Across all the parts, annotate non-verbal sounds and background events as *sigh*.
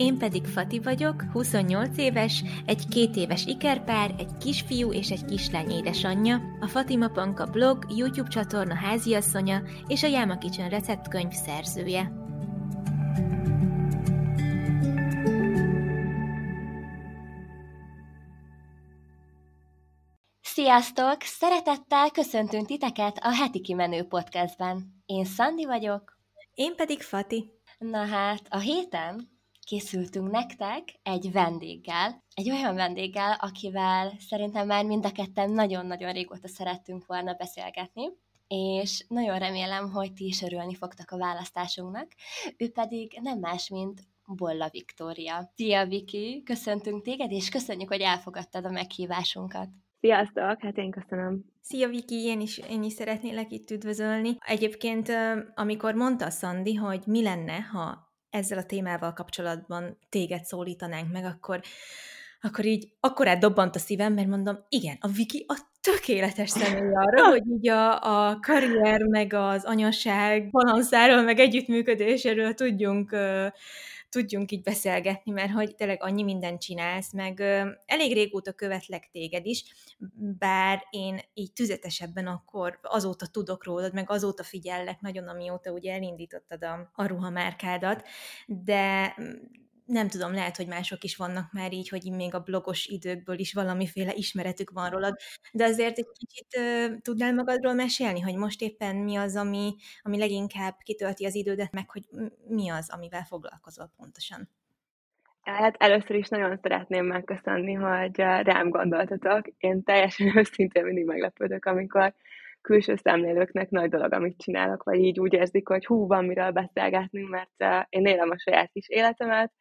Én pedig Fati vagyok, 28 éves, egy két éves ikerpár, egy kisfiú és egy kislány édesanyja, a Fatima Panka blog, YouTube csatorna háziasszonya és a Jáma Kitchen receptkönyv szerzője. Sziasztok! Szeretettel köszöntünk titeket a Heti Kimenő podcastben. Én Szandi vagyok. Én pedig Fati. Na hát, a héten készültünk nektek egy vendéggel, egy olyan vendéggel, akivel szerintem már mind a ketten nagyon-nagyon régóta szerettünk volna beszélgetni, és nagyon remélem, hogy ti is örülni fogtak a választásunknak. Ő pedig nem más, mint Bolla Viktória. Szia, Viki! Köszöntünk téged, és köszönjük, hogy elfogadtad a meghívásunkat. Sziasztok, hát én köszönöm. Szia Viki, én is, én is szeretnélek itt üdvözölni. Egyébként, amikor mondta Szandi, hogy mi lenne, ha ezzel a témával kapcsolatban téged szólítanánk meg, akkor, akkor így akkorát dobbant a szívem, mert mondom, igen, a Viki a tökéletes személy arra, hogy így a, a karrier, meg az anyaság balanszáról, meg együttműködéséről tudjunk tudjunk így beszélgetni, mert hogy tényleg annyi mindent csinálsz, meg ö, elég régóta követlek téged is, bár én így tüzetesebben akkor azóta tudok rólad, meg azóta figyellek nagyon, amióta ugye elindítottad a, a ruhamárkádat, de nem tudom, lehet, hogy mások is vannak már így, hogy még a blogos időkből is valamiféle ismeretük van rólad, de azért egy kicsit uh, tudnál magadról mesélni, hogy most éppen mi az, ami, ami leginkább kitölti az idődet, meg hogy mi az, amivel foglalkozol pontosan? Hát először is nagyon szeretném megköszönni, hogy rám gondoltatok. Én teljesen *laughs* őszintén mindig meglepődök, amikor külső szemlélőknek nagy dolog, amit csinálok, vagy így úgy érzik, hogy hú, van miről beszélgetnünk, mert én élem a saját kis életemet,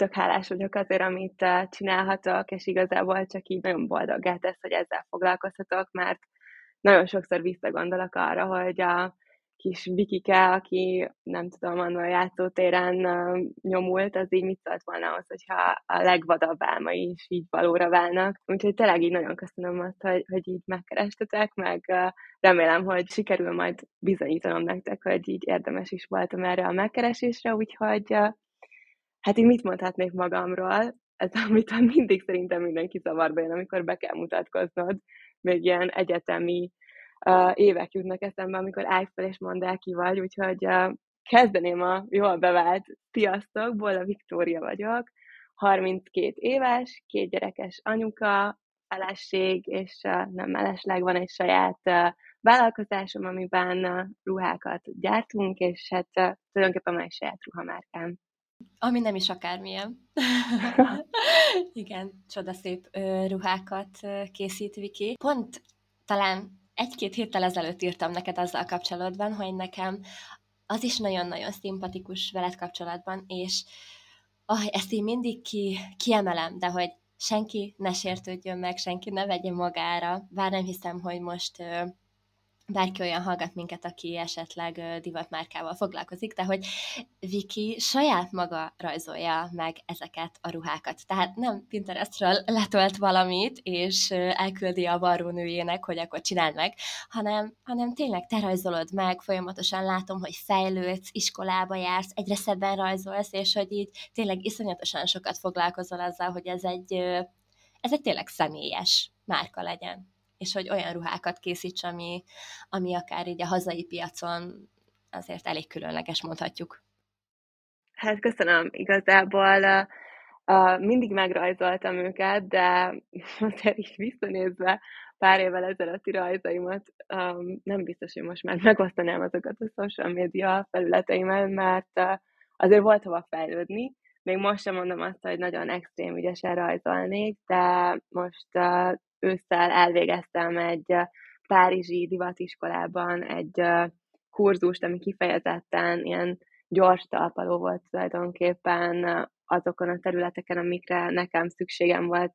tök hálás vagyok azért, amit csinálhatok, és igazából csak így nagyon boldoggá tesz, hogy ezzel foglalkozhatok, mert nagyon sokszor visszagondolok arra, hogy a kis Vikike, aki nem tudom, annól játszótéren nyomult, az így mit szólt volna ahhoz, hogyha a legvadabb álmai is így valóra válnak. Úgyhogy tényleg így nagyon köszönöm azt, hogy, hogy így megkerestetek, meg remélem, hogy sikerül majd bizonyítanom nektek, hogy így érdemes is voltam erre a megkeresésre, úgyhogy Hát én mit mondhatnék magamról? Ez, *laughs* amit mindig szerintem mindenki zavarba jön, amikor be kell mutatkoznod. Még ilyen egyetemi uh, évek jutnak eszembe, amikor állj fel és mondd el, ki vagy, úgyhogy uh, kezdeném a jól bevált sziasztok, Bolla Viktória vagyok, 32 éves, két gyerekes anyuka, feleség, és uh, nem mellesleg van egy saját uh, vállalkozásom, amiben uh, ruhákat gyártunk, és hát tulajdonképpen van egy saját ruhamárkám. Ami nem is akármilyen. *laughs* Igen, csodaszép ruhákat készít Viki. Pont talán egy-két héttel ezelőtt írtam neked azzal kapcsolatban, hogy nekem az is nagyon-nagyon szimpatikus veled kapcsolatban, és oh, ezt én mindig ki, kiemelem, de hogy senki ne sértődjön meg, senki ne vegye magára, bár nem hiszem, hogy most bárki olyan hallgat minket, aki esetleg divatmárkával foglalkozik, de hogy Viki saját maga rajzolja meg ezeket a ruhákat. Tehát nem Pinterestről letolt valamit, és elküldi a varrónőjének, hogy akkor csináld meg, hanem, hanem tényleg te rajzolod meg, folyamatosan látom, hogy fejlődsz, iskolába jársz, egyre szebben rajzolsz, és hogy így tényleg iszonyatosan sokat foglalkozol azzal, hogy ez egy, ez egy tényleg személyes márka legyen és hogy olyan ruhákat készíts, ami, ami akár így a hazai piacon azért elég különleges, mondhatjuk. Hát köszönöm. Igazából uh, mindig megrajzoltam őket, de *laughs* azért is visszanézve pár évvel ezelőtti rajzaimat, um, nem biztos, hogy most már megosztanám azokat a social media felületeimen, mert uh, azért volt hova fejlődni. Még most sem mondom azt, hogy nagyon extrém ügyesen rajzolnék, de most uh, ősszel elvégeztem egy párizsi divatiskolában egy kurzust, ami kifejezetten ilyen gyors talpaló volt tulajdonképpen azokon a területeken, amikre nekem szükségem volt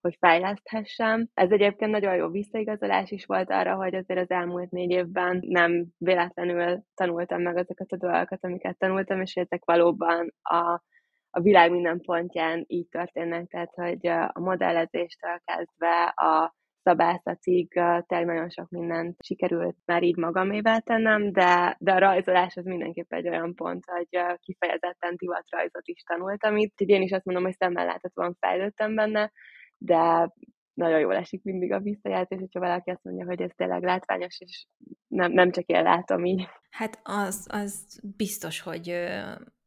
hogy fejleszthessem. Ez egyébként nagyon jó visszaigazolás is volt arra, hogy azért az elmúlt négy évben nem véletlenül tanultam meg azokat a dolgokat, amiket tanultam, és ezek valóban a a világ minden pontján így történnek, tehát hogy a modellezéstől kezdve a szabászatig tényleg nagyon sok mindent sikerült már így magamével tennem, de, de a rajzolás az mindenképp egy olyan pont, hogy kifejezetten divatrajzot is tanultam itt. Így én is azt mondom, hogy szemmel láthatóan fejlődtem benne, de nagyon jól esik mindig a visszajelzés, hogyha valaki azt mondja, hogy ez tényleg látványos, és nem, nem csak én látom így. Hát az, az biztos, hogy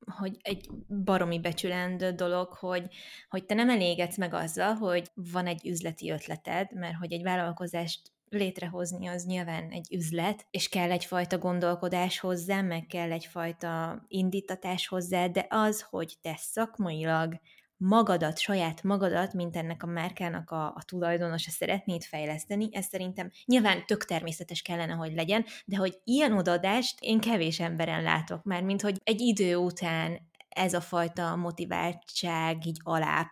hogy egy baromi becsülendő dolog, hogy, hogy te nem elégedsz meg azzal, hogy van egy üzleti ötleted, mert hogy egy vállalkozást létrehozni az nyilván egy üzlet, és kell egyfajta gondolkodás hozzá, meg kell egyfajta indítatás hozzá, de az, hogy te szakmailag magadat, saját magadat, mint ennek a márkának a, a tulajdonosa szeretnéd fejleszteni, ez szerintem nyilván tök természetes kellene, hogy legyen, de hogy ilyen odaadást én kevés emberen látok. Már, mint hogy egy idő után ez a fajta motiváltság így alább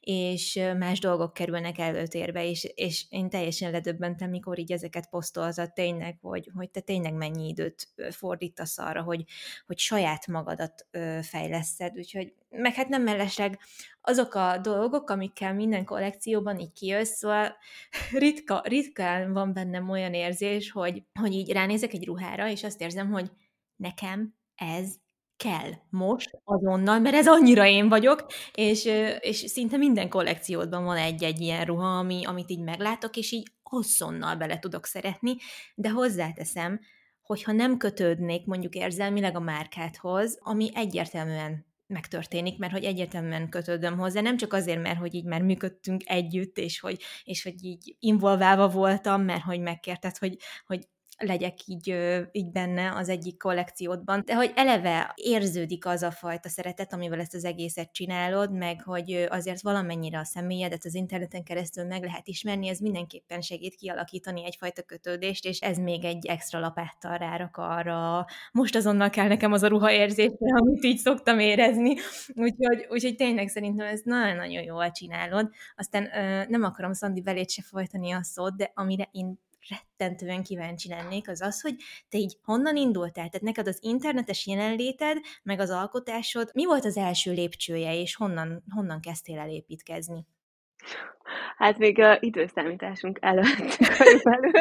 és más dolgok kerülnek előtérbe, és, és én teljesen ledöbbentem, mikor így ezeket posztoltad tényleg, hogy, hogy te tényleg mennyi időt fordítasz arra, hogy, hogy saját magadat fejleszed, úgyhogy meg hát nem mellesleg azok a dolgok, amikkel minden kollekcióban így kijössz, szóval *laughs* ritka, ritkán van bennem olyan érzés, hogy, hogy így ránézek egy ruhára, és azt érzem, hogy nekem ez kell most, azonnal, mert ez annyira én vagyok, és, és szinte minden kollekciódban van egy-egy ilyen ruha, ami, amit így meglátok, és így azonnal bele tudok szeretni, de hozzáteszem, hogyha nem kötődnék mondjuk érzelmileg a márkádhoz, ami egyértelműen megtörténik, mert hogy egyértelműen kötődöm hozzá, nem csak azért, mert hogy így már működtünk együtt, és hogy, és hogy így involválva voltam, mert hogy megkérted, hogy, hogy legyek így, így benne az egyik kollekciódban, de hogy eleve érződik az a fajta szeretet, amivel ezt az egészet csinálod, meg hogy azért valamennyire a személyedet az interneten keresztül meg lehet ismerni, ez mindenképpen segít kialakítani egyfajta kötődést, és ez még egy extra lapáttal rárak arra, most azonnal kell nekem az a ruha érzésre, amit így szoktam érezni, úgyhogy, úgyhogy tényleg szerintem ez nagyon-nagyon jól csinálod. Aztán nem akarom Szandi velét se folytani a szót, de amire én rettentően kíváncsi lennék, az az, hogy te így honnan indultál? Tehát neked az internetes jelenléted, meg az alkotásod, mi volt az első lépcsője, és honnan, honnan kezdtél el építkezni? Hát még a időszámításunk előtt *laughs* körülbelül,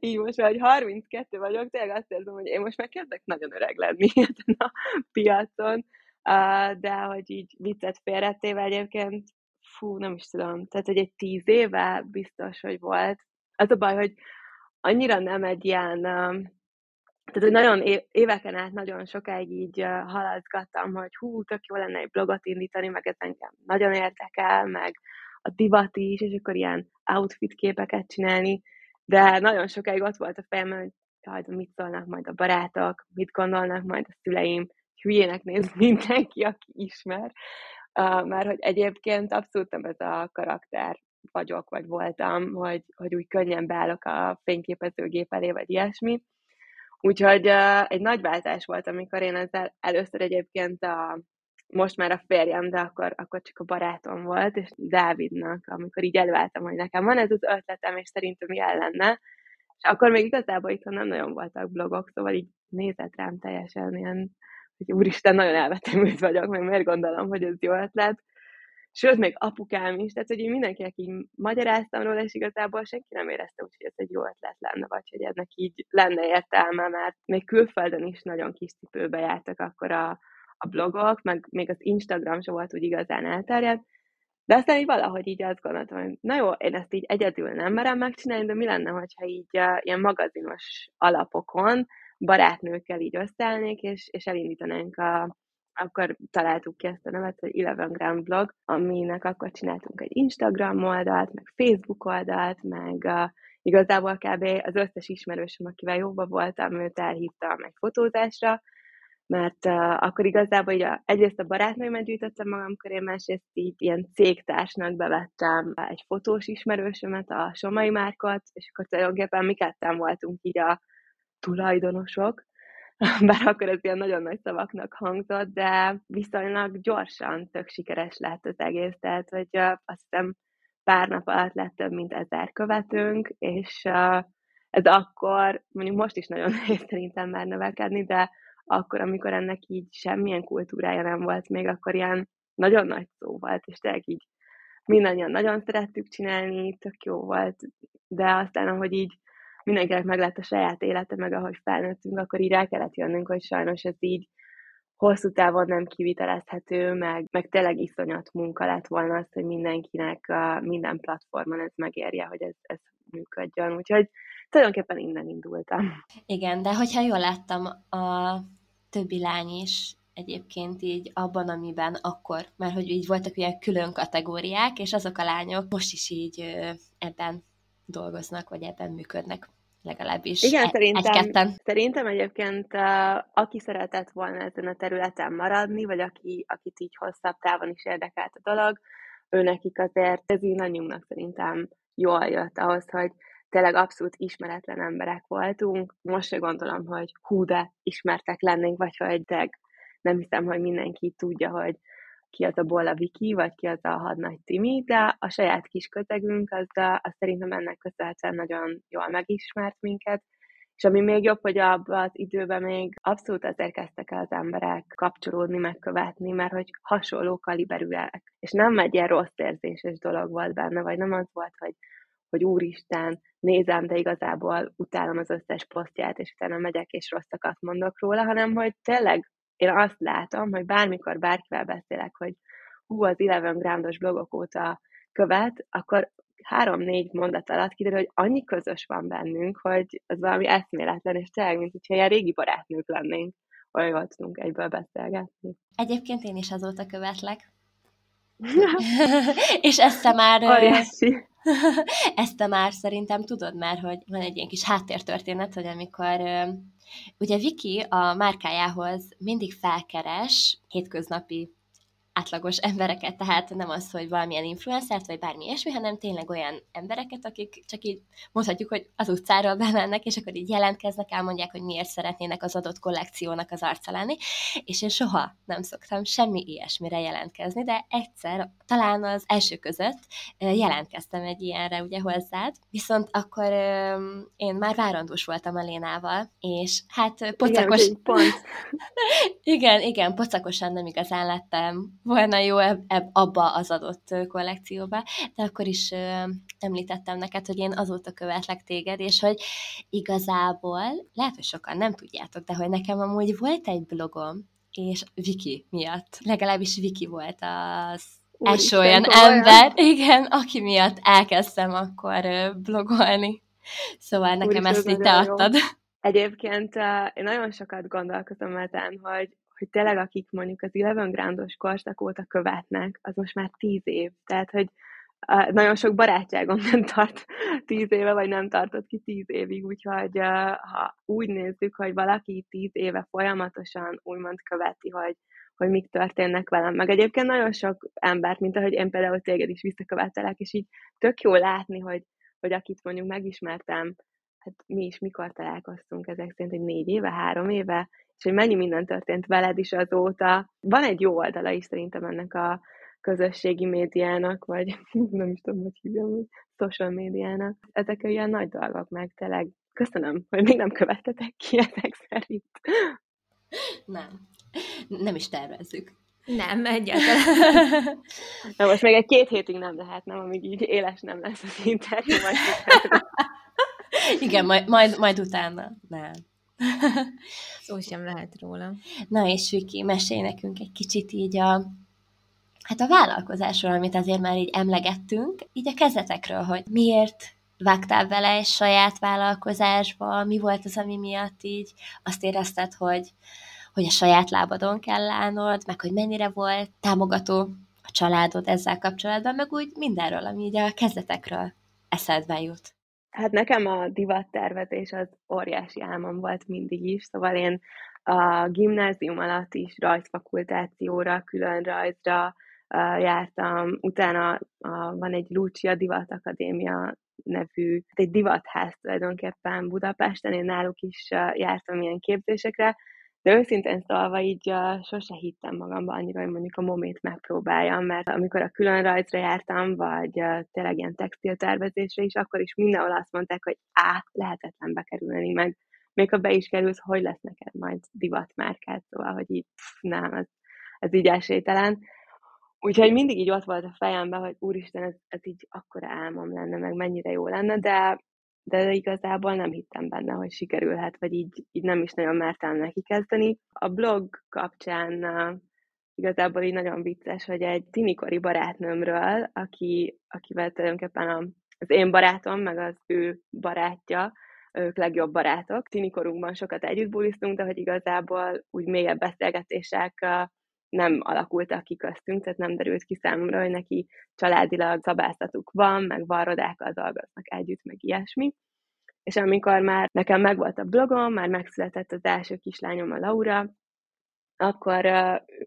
így most már, hogy 32 vagyok, tényleg azt érzem, hogy én most már kezdek nagyon öreg lenni *laughs* ezen a piacon, de hogy így viccet félretéve egyébként, fú, nem is tudom, tehát hogy egy tíz éve biztos, hogy volt. Az a baj, hogy annyira nem egy ilyen, tehát hogy nagyon éveken át nagyon sokáig így haladgattam, hogy hú, tök jó lenne egy blogot indítani, meg ez engem nagyon érdekel, meg a divat is, és akkor ilyen outfit képeket csinálni, de nagyon sokáig ott volt a fejemben, hogy jaj, mit szólnak majd a barátok, mit gondolnak majd a szüleim, hülyének néz *laughs* mindenki, aki ismer, uh, mert hogy egyébként abszolút nem ez a karakter vagyok, vagy voltam, hogy, hogy úgy könnyen beállok a fényképezőgép elé, vagy ilyesmi. Úgyhogy uh, egy nagy váltás volt, amikor én ezzel először egyébként a, most már a férjem, de akkor, akkor csak a barátom volt, és Dávidnak, amikor így előálltam, hogy nekem van ez az ötletem, és szerintem ilyen lenne, és akkor még igazából itt nem nagyon voltak blogok, szóval így nézett rám teljesen ilyen, hogy úristen, nagyon elvetemült vagyok, meg miért gondolom, hogy ez jó ötlet, sőt, még apukám is, tehát hogy én mindenkinek így magyaráztam róla, és igazából senki nem érezte hogy ez egy jó ötlet lenne, vagy hogy ennek így lenne értelme, mert még külföldön is nagyon kis cipőbe jártak akkor a, a blogok, meg még az Instagram sem volt úgy igazán elterjedt, de aztán így valahogy így azt gondoltam, hogy na jó, én ezt így egyedül nem merem megcsinálni, de mi lenne, hogyha így uh, ilyen magazinos alapokon barátnőkkel így összeállnék, és, és elindítanánk a, akkor találtuk ki ezt a nevet, hogy Eleven Gram blog, aminek akkor csináltunk egy Instagram oldalt, meg Facebook oldalt, meg uh, igazából kb. az összes ismerősöm, akivel jóba voltam, őt elhívtam egy fotózásra, mert uh, akkor igazából így a, egyrészt a barátnőimet gyűjtöttem magam köré, másrészt így ilyen cégtársnak bevettem egy fotós ismerősömet, a Somai Márkot, és akkor tulajdonképpen mi ketten voltunk így a tulajdonosok, *laughs* bár akkor ez ilyen nagyon nagy szavaknak hangzott, de viszonylag gyorsan tök sikeres lett az egész, tehát hogy azt hiszem pár nap alatt lett több mint ezer követőnk, és ez akkor, mondjuk most is nagyon *laughs* nehéz szerintem már növekedni, de akkor, amikor ennek így semmilyen kultúrája nem volt még, akkor ilyen nagyon nagy szó volt, és tényleg így mindannyian nagyon szerettük csinálni, tök jó volt, de aztán, ahogy így mindenkinek meg lett a saját élete, meg ahogy felnőttünk, akkor így rá kellett jönnünk, hogy sajnos ez így hosszú távon nem kivitelezhető, meg, meg tényleg iszonyat munka lett volna az, hogy mindenkinek a, minden platformon ez megérje, hogy ez, ez működjön. Úgyhogy tulajdonképpen innen indultam. Igen, de hogyha jól láttam, a többi lány is egyébként így abban, amiben akkor, mert hogy így voltak ilyen külön kategóriák, és azok a lányok most is így ebben dolgoznak, vagy ebben működnek legalábbis Igen, e- szerintem, szerintem egyébként aki szeretett volna ezen a területen maradni, vagy aki, akit így hosszabb távon is érdekelt a dolog, ő nekik azért ez így nagyunknak szerintem jól jött ahhoz, hogy tényleg abszolút ismeretlen emberek voltunk. Most se gondolom, hogy hú, de ismertek lennénk, vagy hogy teg. Nem hiszem, hogy mindenki tudja, hogy ki az a Bolla Viki, vagy ki az a Hadnagy Timi, de a saját kis közegünk, az, az szerintem ennek köszönhetően nagyon jól megismert minket, és ami még jobb, hogy abban az időben még abszolút azért kezdtek el az emberek kapcsolódni, megkövetni, mert hogy hasonló kaliberűek. És nem egy ilyen rossz érzéses dolog volt benne, vagy nem az volt, hogy, hogy úristen, nézem, de igazából utálom az összes posztját, és utána megyek és rosszakat mondok róla, hanem hogy tényleg én azt látom, hogy bármikor bárkivel beszélek, hogy hú, az Eleven Groundos blogok óta követ, akkor három-négy mondat alatt kiderül, hogy annyi közös van bennünk, hogy ez valami eszméletlen, és tényleg, mint hogyha ilyen régi barátnők lennénk, olyan jól tudunk egyből beszélgetni. Egyébként én is azóta követlek. *laughs* és ezt te már... Óriási. *laughs* ezt te már szerintem tudod már, hogy van egy ilyen kis háttértörténet, hogy amikor Ugye Viki a márkájához mindig felkeres hétköznapi átlagos embereket, tehát nem az, hogy valamilyen influencert, vagy bármi ilyesmi, hanem tényleg olyan embereket, akik csak így mondhatjuk, hogy az utcáról bemennek, és akkor így jelentkeznek, elmondják, hogy miért szeretnének az adott kollekciónak az arca lenni, és én soha nem szoktam semmi ilyesmire jelentkezni, de egyszer, talán az első között jelentkeztem egy ilyenre ugye hozzád, viszont akkor én már várandós voltam a Lénával, és hát pocakos... Igen, pont. *laughs* igen, igen, pocakosan nem igazán lettem volna jó eb- eb- abba az adott kollekcióba, de akkor is említettem neked, hogy én azóta követlek téged, és hogy igazából, lehet, hogy sokan nem tudjátok, de hogy nekem amúgy volt egy blogom, és Viki miatt, legalábbis Viki volt az első olyan ember, igen, aki miatt elkezdtem akkor blogolni. Szóval nekem Úr ezt így te adtad. Egyébként uh, én nagyon sokat gondolkozom ezen, hogy hogy tényleg akik mondjuk az Eleven Groundos korszak óta követnek, az most már tíz év. Tehát, hogy nagyon sok barátságom nem tart tíz éve, vagy nem tartott ki tíz évig, úgyhogy ha úgy nézzük, hogy valaki tíz éve folyamatosan úgymond követi, hogy, hogy mik történnek velem. Meg egyébként nagyon sok embert, mint ahogy én például téged is visszakövetelek, és így tök jó látni, hogy, hogy akit mondjuk megismertem, hát mi is mikor találkoztunk ezek szerint, egy négy éve, három éve, és hogy mennyi minden történt veled is azóta. Van egy jó oldala is szerintem ennek a közösségi médiának, vagy *laughs* nem is tudom, hogy hívjam, hogy social médiának. Ezek ilyen nagy dolgok meg, tényleg köszönöm, hogy még nem követtetek ki ezek szerint. Nem. Nem is tervezzük. Nem, egyáltalán. *laughs* Na most még egy két hétig nem lehet, nem, amíg így éles nem lesz az interjú. Majd *laughs* Igen, majd, majd, majd utána. Nem. Szó sem lehet róla. Na és Viki, mesélj nekünk egy kicsit így a, hát a vállalkozásról, amit azért már így emlegettünk, így a kezdetekről, hogy miért vágtál vele egy saját vállalkozásba, mi volt az, ami miatt így azt érezted, hogy, hogy a saját lábadon kell állnod, meg hogy mennyire volt támogató a családod ezzel kapcsolatban, meg úgy mindenről, ami így a kezdetekről eszedbe jut. Hát nekem a divattervezés az óriási álmom volt mindig is, szóval én a gimnázium alatt is rajzfakultációra, külön rajzra jártam, utána van egy Lucia Divat Akadémia nevű, egy divatház tulajdonképpen Budapesten, én náluk is jártam ilyen képzésekre, De őszintén szólva így uh, sose hittem magamba annyira, hogy mondjuk a momét megpróbáljam, mert amikor a külön rajzra jártam, vagy uh, tényleg ilyen textiltervezésre is, akkor is mindenhol azt mondták, hogy á, lehetetlen bekerülni, meg még ha be is kerülsz, hogy lesz neked majd divatmárkát, szóval, hogy így pff, nem, ez, ez így esélytelen. Úgyhogy mindig így ott volt a fejemben, hogy úristen, ez, ez így akkora álmom lenne, meg mennyire jó lenne, de, de igazából nem hittem benne, hogy sikerülhet, vagy így, így nem is nagyon mertem neki kezdeni. A blog kapcsán igazából így nagyon vicces, hogy egy tinikori barátnőmről, aki, akivel tulajdonképpen a, az én barátom, meg az ő barátja, ők legjobb barátok. Tinikorunkban sokat együtt bulisztunk, de hogy igazából úgy mélyebb beszélgetések nem alakultak ki köztünk, tehát nem derült ki számomra, hogy neki családilag szabáztatuk van, meg varrodákkal dolgoznak együtt, meg ilyesmi. És amikor már nekem megvolt a blogom, már megszületett az első kislányom, a Laura, akkor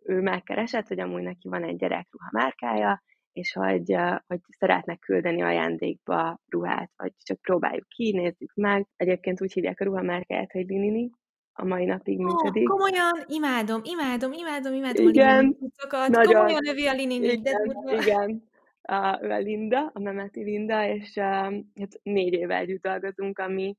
ő megkeresett, hogy amúgy neki van egy gyerekruha márkája, és hogy, hogy szeretnek küldeni ajándékba ruhát, vagy csak próbáljuk ki, nézzük meg. Egyébként úgy hívják a ruhamárkáját, hogy Linini, a mai napig működik. Oh, komolyan, imádom, imádom, imádom, imádom igen, a nagyon, komolyan övé a Linini. Igen, de igen. A, ő a Linda, a Memeti Linda, és uh, hát négy éve együtt dolgozunk, ami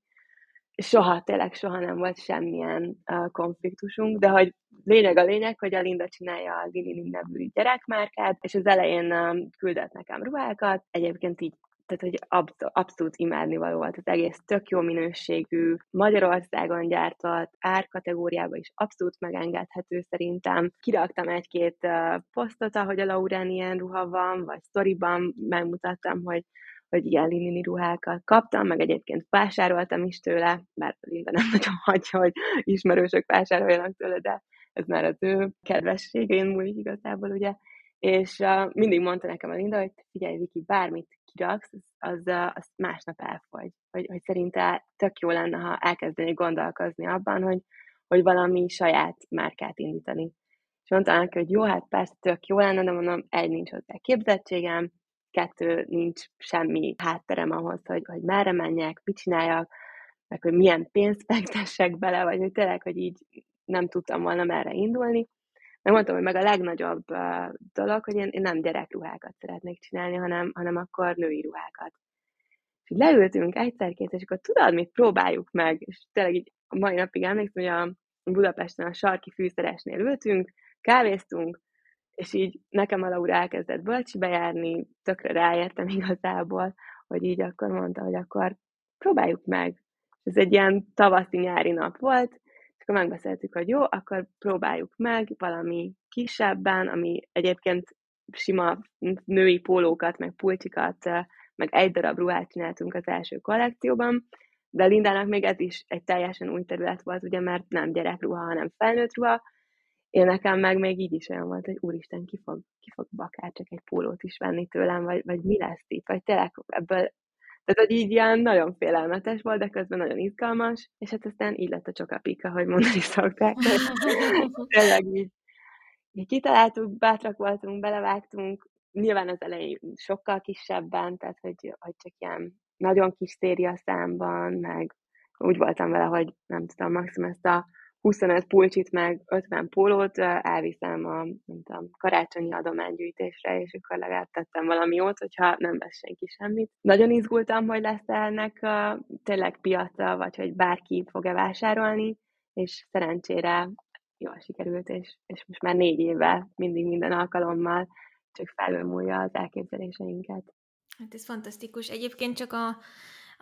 soha, tényleg soha nem volt semmilyen uh, konfliktusunk, de hogy lényeg a lényeg, hogy a Linda csinálja a Lili nevű gyerekmárkát, és az elején uh, küldött nekem ruhákat, egyébként így tehát hogy abszolút, abszolút imádni való volt az egész, tök jó minőségű, Magyarországon gyártott, árkategóriában is abszolút megengedhető szerintem. Kiraktam egy-két uh, posztot, ahogy a Laurán ilyen ruha van, vagy sztoriban megmutattam, hogy hogy ilyen linini ruhákat kaptam, meg egyébként vásároltam is tőle, bár Linda nem nagyon hagyja, hogy ismerősök vásároljanak tőle, de ez már az ő kedvességén múlik igazából, ugye. És uh, mindig mondta nekem a Linda, hogy figyelj, Viki, bármit kiraksz, az, uh, az másnap elfogy. Hogy, hogy szerinte tök jó lenne, ha elkezdenék gondolkozni abban, hogy, hogy valami saját márkát indítani. És mondta neki, hogy jó, hát persze tök jó lenne, de mondom, egy nincs hozzá képzettségem, kettő, nincs semmi hátterem ahhoz, hogy, hogy merre menjek, mit csináljak, meg hogy milyen pénzt *laughs* fektessek bele, vagy hogy tényleg, hogy így nem tudtam volna merre indulni. Megmondtam, hogy meg a legnagyobb dolog, hogy én, én nem gyerekruhákat szeretnék csinálni, hanem, hanem akkor női ruhákat. És leültünk egyszer-két, és akkor tudod, mit próbáljuk meg, és tényleg így a mai napig emlékszem, hogy a Budapesten a sarki fűszeresnél ültünk, kávéztunk, és így nekem a Laura elkezdett bölcsibe járni, tökre ráértem igazából, hogy így akkor mondta, hogy akkor próbáljuk meg. Ez egy ilyen tavaszi-nyári nap volt, akkor megbeszéltük, hogy jó, akkor próbáljuk meg valami kisebben, ami egyébként sima női pólókat, meg pulcsikat, meg egy darab ruhát csináltunk az első kollekcióban, de Lindának még ez is egy teljesen új terület volt, ugye, mert nem gyerekruha, hanem felnőtt ruha, én nekem meg még így is olyan volt, hogy úristen, ki fog, ki fog akár csak egy pólót is venni tőlem, vagy, vagy mi lesz itt, vagy tényleg ebből tehát, hogy így ilyen nagyon félelmetes volt, de közben nagyon izgalmas, és hát aztán így lett a csokapika, hogy mondani szokták. *laughs* tényleg így, így kitaláltuk, bátrak voltunk, belevágtunk, nyilván az elején sokkal kisebben, tehát hogy, hogy csak ilyen nagyon kis széria számban, meg úgy voltam vele, hogy nem tudom, maximum ezt a 25 pulcsit, meg 50 pólót elviszem a nem tudom, karácsonyi adománygyűjtésre, és akkor legalább tettem valami jót, hogyha nem vesz senki semmit. Nagyon izgultam, hogy lesz ennek a, tényleg piaca, vagy hogy bárki fog-e vásárolni, és szerencsére jól sikerült, és, és most már négy éve mindig minden alkalommal csak felülmúlja az elképzeléseinket. Hát ez fantasztikus. Egyébként csak a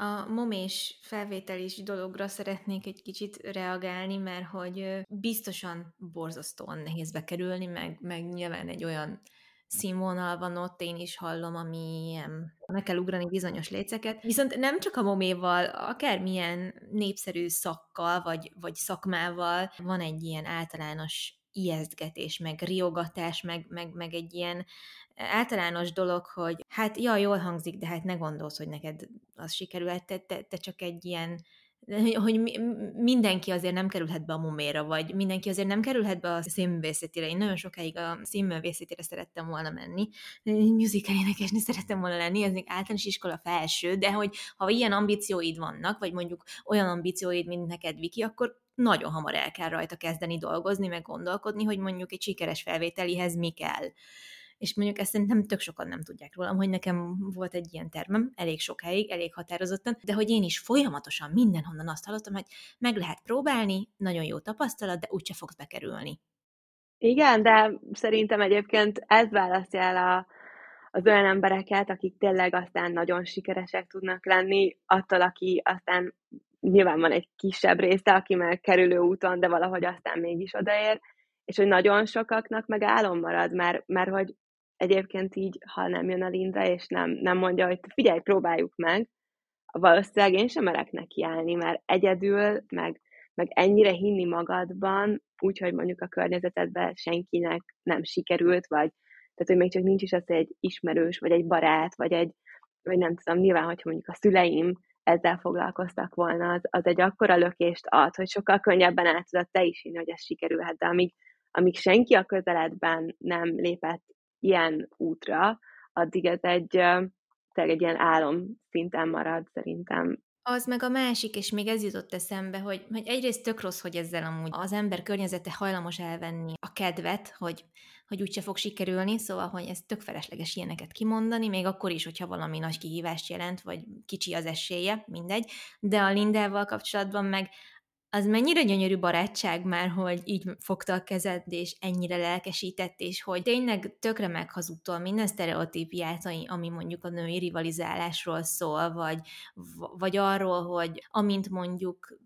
a momés felvételis dologra szeretnék egy kicsit reagálni, mert hogy biztosan borzasztóan nehéz bekerülni, meg, meg nyilván egy olyan színvonal van ott, én is hallom, ami ilyen, meg kell ugrani bizonyos léceket. Viszont nem csak a moméval, akármilyen népszerű szakkal, vagy, vagy szakmával van egy ilyen általános ijesztgetés, meg riogatás, meg, meg, meg egy ilyen általános dolog, hogy hát ja, jól hangzik, de hát ne gondolsz, hogy neked az sikerült, te, te, te csak egy ilyen hogy mindenki azért nem kerülhet be a muméra, vagy mindenki azért nem kerülhet be a színművészetére. Én nagyon sokáig a színművészetére szerettem volna menni, musical énekesni szerettem volna lenni, ez még általános iskola felső, de hogy ha ilyen ambícióid vannak, vagy mondjuk olyan ambícióid, mint neked, Viki, akkor nagyon hamar el kell rajta kezdeni dolgozni, meg gondolkodni, hogy mondjuk egy sikeres felvételihez mi kell. És mondjuk ezt szerintem tök sokan nem tudják rólam, hogy nekem volt egy ilyen termem, elég sokáig, elég határozottan, de hogy én is folyamatosan mindenhonnan azt hallottam, hogy meg lehet próbálni, nagyon jó tapasztalat, de úgyse fogsz bekerülni. Igen, de szerintem egyébként ez választja el a, az olyan embereket, akik tényleg aztán nagyon sikeresek tudnak lenni, attól, aki aztán nyilván van egy kisebb része, aki meg kerülő úton, de valahogy aztán mégis odaér, és hogy nagyon sokaknak meg álom marad, mert, mert hogy egyébként így, ha nem jön a Linda, és nem, nem mondja, hogy figyelj, próbáljuk meg, valószínűleg én sem merek nekiállni, mert egyedül, meg, meg ennyire hinni magadban, úgyhogy mondjuk a környezetedben senkinek nem sikerült, vagy tehát, hogy még csak nincs is az, egy ismerős, vagy egy barát, vagy egy, vagy nem tudom, nyilván, hogyha mondjuk a szüleim ezzel foglalkoztak volna, az, az egy akkora lökést ad, hogy sokkal könnyebben át tudod te is hinni, hogy ez sikerülhet, de amíg, amíg senki a közeledben nem lépett ilyen útra, addig ez egy, egy ilyen álom szinten marad szerintem. Az meg a másik, és még ez jutott eszembe, hogy, hogy egyrészt tök rossz, hogy ezzel amúgy az ember környezete hajlamos elvenni a kedvet, hogy, hogy úgyse fog sikerülni, szóval, hogy ez tök felesleges ilyeneket kimondani, még akkor is, hogyha valami nagy kihívást jelent, vagy kicsi az esélye, mindegy. De a Lindával kapcsolatban meg az mennyire gyönyörű barátság már, hogy így fogta a kezed, és ennyire lelkesített, és hogy tényleg tökre meghazudtól minden sztereotípiát, ami mondjuk a női rivalizálásról szól, vagy, vagy arról, hogy amint mondjuk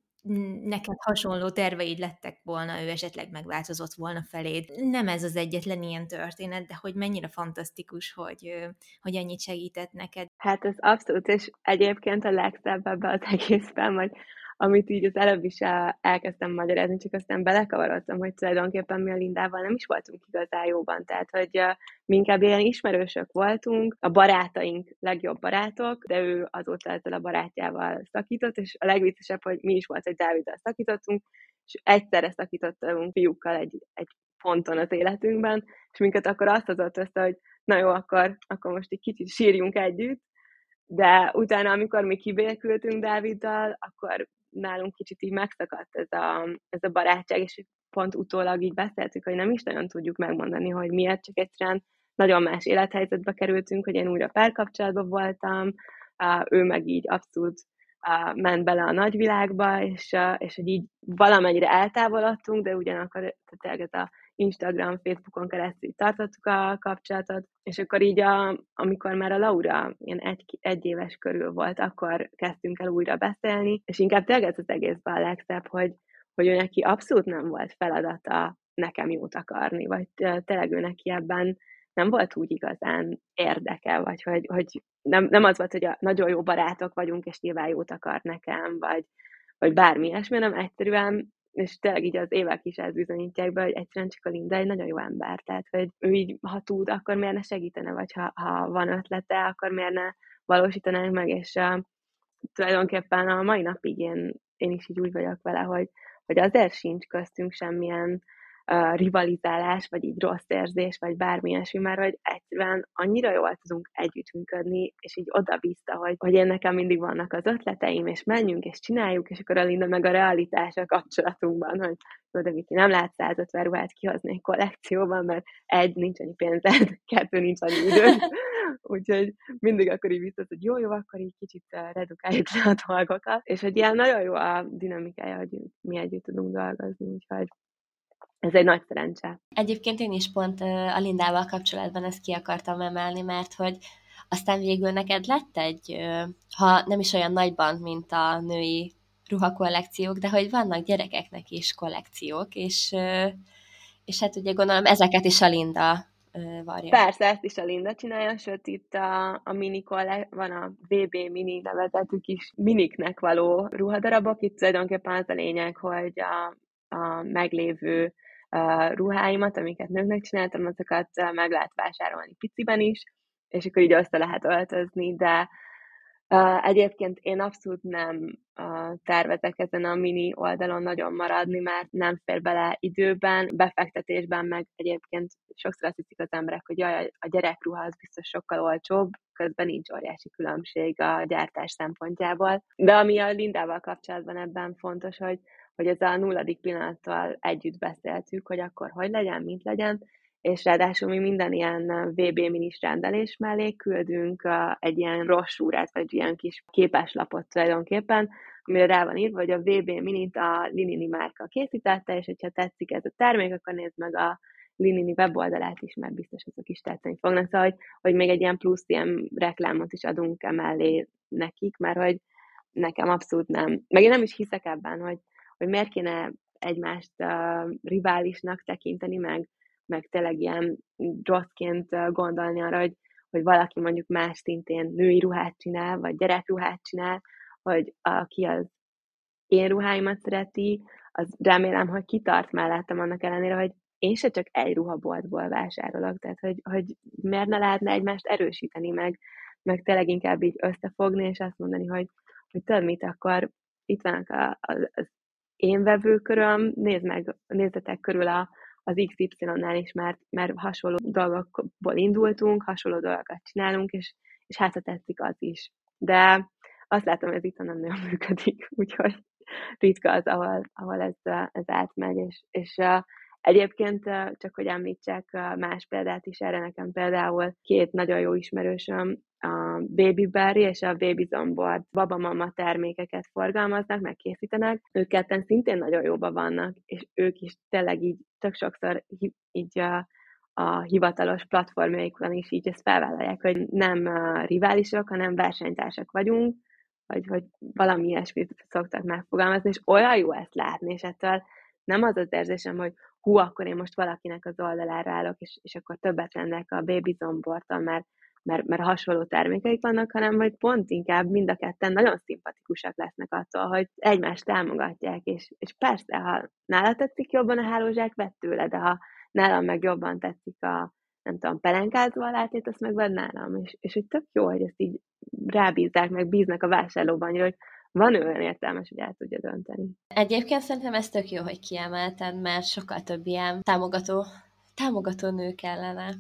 neked hasonló terveid lettek volna, ő esetleg megváltozott volna feléd. Nem ez az egyetlen ilyen történet, de hogy mennyire fantasztikus, hogy, hogy ennyit segített neked. Hát ez abszolút, és egyébként a legszebb ebbe az egészben, hogy amit így az előbb is elkezdtem magyarázni, csak aztán belekavarodtam, hogy tulajdonképpen mi a Lindával nem is voltunk igazán jóban, tehát hogy mi inkább ilyen ismerősök voltunk, a barátaink legjobb barátok, de ő azóta ezzel a barátjával szakított, és a legviccesebb, hogy mi is volt, hogy Dáviddal szakítottunk, és egyszerre szakítottunk fiúkkal egy, egy ponton az életünkben, és minket akkor azt hozott össze, hogy na jó, akkor, akkor most egy kicsit sírjunk együtt, de utána, amikor mi kibékültünk Dáviddal, akkor nálunk kicsit így megszakadt ez a, ez a barátság, és pont utólag így beszéltük, hogy nem is nagyon tudjuk megmondani, hogy miért, csak egyszerűen nagyon más élethelyzetbe kerültünk, hogy én újra párkapcsolatban voltam, ő meg így abszolút ment bele a nagyvilágba, és, és hogy így valamennyire eltávolodtunk, de ugyanakkor tehát ez a Instagram, Facebookon keresztül tartottuk a kapcsolatot, és akkor így, a, amikor már a Laura ilyen egy, egy éves körül volt, akkor kezdtünk el újra beszélni, és inkább tényleg ez az egészben a legszebb, hogy, hogy ő neki abszolút nem volt feladata nekem jót akarni, vagy tényleg ő neki ebben nem volt úgy igazán érdeke, vagy hogy, hogy nem, nem az volt, hogy a nagyon jó barátok vagyunk, és nyilván jót akar nekem, vagy, vagy bármi ilyesmi, hanem egyszerűen és tényleg így az évek is ezt bizonyítják be, hogy egyszerűen csak a Linda egy nagyon jó ember, tehát hogy ő így, ha tud, akkor miért ne segítene, vagy ha, ha van ötlete, akkor miért ne valósítanánk meg, és uh, tulajdonképpen a mai napig én, én is így úgy vagyok vele, hogy, hogy azért sincs köztünk semmilyen uh, rivalizálás, vagy így rossz érzés, vagy bármi ilyesmi, mert hogy egyszerűen annyira jól tudunk együttműködni, és így oda bízta, hogy, hogy én nekem mindig vannak az ötleteim, és menjünk, és csináljuk, és akkor a Linda meg a realitás a kapcsolatunkban, hogy de Viki, nem lehet 150 ruhát kihozni egy kollekcióban, mert egy, nincs annyi pénzed, *laughs* kettő, nincs annyi idő. *laughs* Úgyhogy mindig akkor így biztos, hogy jó, jó, akkor így kicsit redukáljuk le a dolgokat. És hogy ilyen nagyon jó a dinamikája, hogy mi együtt tudunk dolgozni, úgyhogy ez egy nagy szerencse. Egyébként én is pont a Lindával kapcsolatban ezt ki akartam emelni, mert hogy aztán végül neked lett egy, ha nem is olyan nagyban, mint a női ruhakollekciók, de hogy vannak gyerekeknek is kollekciók, és, és hát ugye gondolom ezeket is a Linda varja. Persze, ezt is a Linda csinálja, sőt itt a, a mini van a VB mini nevezetű kis miniknek való ruhadarabok, itt tulajdonképpen az a lényeg, hogy a, a meglévő ruháimat, amiket nőknek csináltam, azokat meg lehet vásárolni piciben is, és akkor így össze lehet öltözni, de Uh, egyébként én abszolút nem uh, tervezek ezen a mini oldalon nagyon maradni, mert nem fér bele időben, befektetésben, meg egyébként sokszor azt hiszik az emberek, hogy jaj, a gyerekruha az biztos sokkal olcsóbb, közben nincs óriási különbség a gyártás szempontjából. De ami a Lindával kapcsolatban ebben fontos, hogy, hogy ez a nulladik pillanattal együtt beszéltük, hogy akkor hogy legyen, mint legyen, és ráadásul mi minden ilyen VB minis rendelés mellé küldünk egy ilyen rossúrát, vagy ilyen kis képeslapot tulajdonképpen, amire rá van írva, hogy a VB minit a Linini márka készítette, és hogyha tetszik ez a termék, akkor nézd meg a Linini weboldalát is, mert biztos azok is tetszeni fognak. Szóval, hogy, hogy még egy ilyen plusz ilyen reklámot is adunk emellé nekik, mert hogy nekem abszolút nem. Meg én nem is hiszek ebben, hogy, hogy miért kéne egymást uh, riválisnak tekinteni, meg, meg tényleg ilyen rosszként gondolni arra, hogy, hogy valaki mondjuk más szintén női ruhát csinál, vagy gyerekruhát csinál, hogy aki az én ruháimat szereti, az remélem, hogy kitart mellettem annak ellenére, hogy én se csak egy ruhaboltból vásárolok, tehát hogy, hogy miért ne lehetne egymást erősíteni, meg, meg tényleg inkább így összefogni, és azt mondani, hogy, hogy tudod mit, akkor itt vannak a, az én vevőköröm, nézd meg, nézzetek körül a, az XY-nál is, mert, mert hasonló dolgokból indultunk, hasonló dolgokat csinálunk, és, és hát ha tetszik az is. De azt látom, hogy ez itt nem nagyon működik, *laughs* úgyhogy ritka az, ahol, ahol ez, ez átmegy, és, és Egyébként csak, hogy említsek más példát is, erre nekem például két nagyon jó ismerősöm, a Baby Berry és a Baby Zombord babamama termékeket forgalmaznak, meg készítenek. Ők ketten szintén nagyon jóban vannak, és ők is tényleg így tök sokszor így a, a hivatalos platformjaikon is így ezt felvállalják, hogy nem riválisok, hanem versenytársak vagyunk, vagy hogy valami ilyesmit szoktak megfogalmazni, és olyan jó ezt látni, és ettől nem az az érzésem, hogy hú, akkor én most valakinek az oldalára állok, és, és akkor többet lennek a Baby Zomborttal, mert, mert, mert hasonló termékeik vannak, hanem hogy pont inkább mind a ketten nagyon szimpatikusak lesznek attól, hogy egymást támogatják, és, és persze, ha nála tetszik jobban a hálózsák, vett tőle, de ha nálam meg jobban tetszik a, nem tudom, pelenkázva látét, azt meg vedd nálam, és, és hogy tök jó, hogy ezt így rábízzák, meg bíznak a vásárlóban, hogy van olyan értelmes, hogy el tudja dönteni. Egyébként szerintem ez tök jó, hogy kiemelted, mert sokkal több ilyen támogató, támogató nő kellene.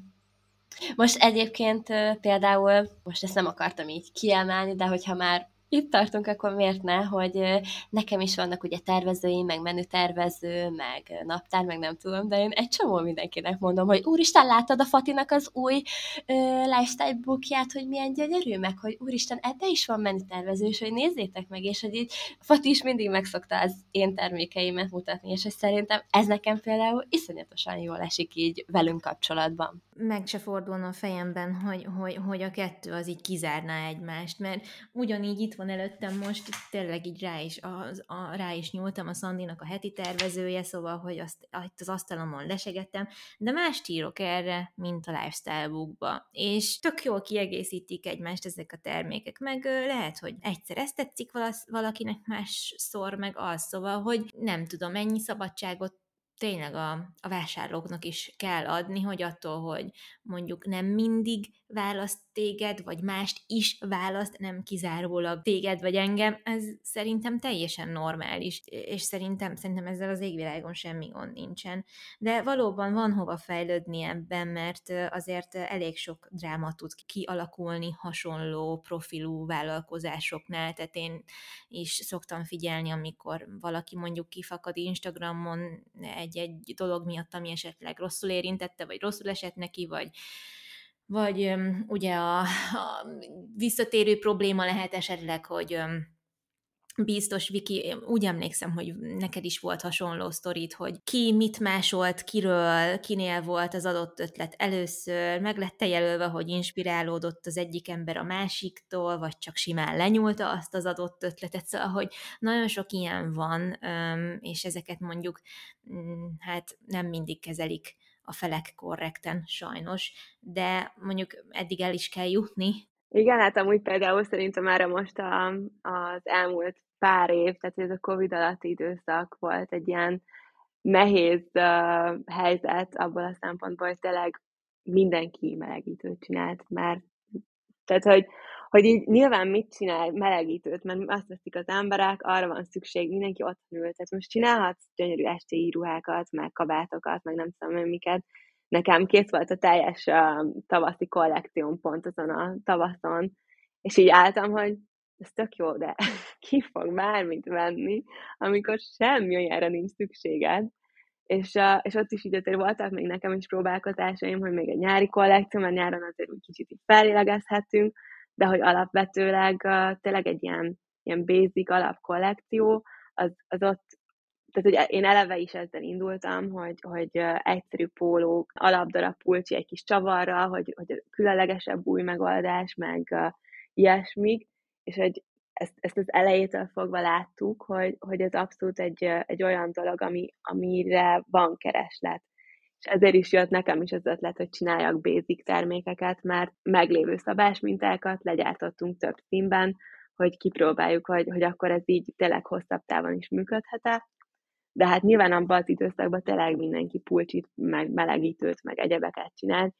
Most egyébként például, most ezt nem akartam így kiemelni, de hogyha már itt tartunk, akkor miért ne, hogy nekem is vannak ugye tervezőim, meg menütervező, meg naptár, meg nem tudom, de én egy csomó mindenkinek mondom, hogy úristen, láttad a Fatinak az új ö, lifestyle bookját, hogy milyen gyönyörű, meg hogy úristen, ebbe is van menütervező, és hogy nézzétek meg, és hogy így Fati is mindig megszokta az én termékeimet mutatni, és hogy szerintem ez nekem például iszonyatosan jól esik így velünk kapcsolatban. Meg se fordulna a fejemben, hogy, hogy, hogy a kettő az így kizárná egymást, mert ugyanígy itt van előttem most, tényleg így rá is, az, a, rá is nyúltam a Szandinak a heti tervezője, szóval, hogy azt itt az asztalomon lesegettem, de más írok erre, mint a lifestyle bookba. És tök jól kiegészítik egymást ezek a termékek, meg lehet, hogy egyszer ezt tetszik valakinek, más szor meg az, szóval, hogy nem tudom, ennyi szabadságot tényleg a, a vásárlóknak is kell adni, hogy attól, hogy mondjuk nem mindig választ téged, vagy mást is választ, nem kizárólag téged vagy engem, ez szerintem teljesen normális, és szerintem, szerintem ezzel az égvilágon semmi gond nincsen. De valóban van hova fejlődni ebben, mert azért elég sok dráma tud kialakulni hasonló profilú vállalkozásoknál, tehát én is szoktam figyelni, amikor valaki mondjuk kifakad Instagramon egy-egy dolog miatt, ami esetleg rosszul érintette, vagy rosszul esett neki, vagy vagy ugye a, a visszatérő probléma lehet esetleg, hogy biztos, Viki, úgy emlékszem, hogy neked is volt hasonló sztorit, hogy ki mit másolt, kiről, kinél volt az adott ötlet először, meg lett jelölve, hogy inspirálódott az egyik ember a másiktól, vagy csak simán lenyúlta azt az adott ötletet, szóval, hogy nagyon sok ilyen van, és ezeket mondjuk mm, hát nem mindig kezelik a felek korrekten, sajnos, de mondjuk eddig el is kell jutni. Igen, hát amúgy például szerintem már most a, az elmúlt pár év, tehát ez a Covid alatti időszak volt egy ilyen nehéz uh, helyzet abból a szempontból, hogy tényleg mindenki melegítőt csinált, mert tehát, hogy hogy így nyilván mit csinál melegítőt, mert azt veszik az emberek, arra van szükség, mindenki ott ül. Tehát most csinálhatsz gyönyörű esti ruhákat, meg kabátokat, meg nem tudom miket. Nekem kész volt a teljes uh, tavaszi kollekcióm pont azon a tavaszon, és így álltam, hogy ez tök jó, de *laughs* ki fog bármit venni, amikor semmi olyanra nincs szükséged. És, uh, és ott is így azért voltak még nekem is próbálkozásaim, hogy még egy nyári kollekció, mert nyáron azért úgy kicsit így felélegezhetünk, de hogy alapvetőleg uh, tényleg egy ilyen, ilyen basic alapkollekció, az, az ott tehát ugye én eleve is ezzel indultam, hogy, hogy egyszerű pólók, alapdarab pulcsi egy kis csavarra, hogy, hogy különlegesebb új megoldás, meg uh, ilyesmik, és hogy ezt, ezt az elejétől fogva láttuk, hogy, hogy ez abszolút egy, egy olyan dolog, ami, amire van kereslet. És ezért is jött nekem is az ötlet, hogy csináljak basic termékeket, mert meglévő szabásmintákat legyártottunk több színben, hogy kipróbáljuk, hogy, hogy akkor ez így tényleg hosszabb távon is működhet-e. De hát nyilván abban az időszakban tényleg mindenki pulcsit, meg melegítőt, meg egyebeket csinált,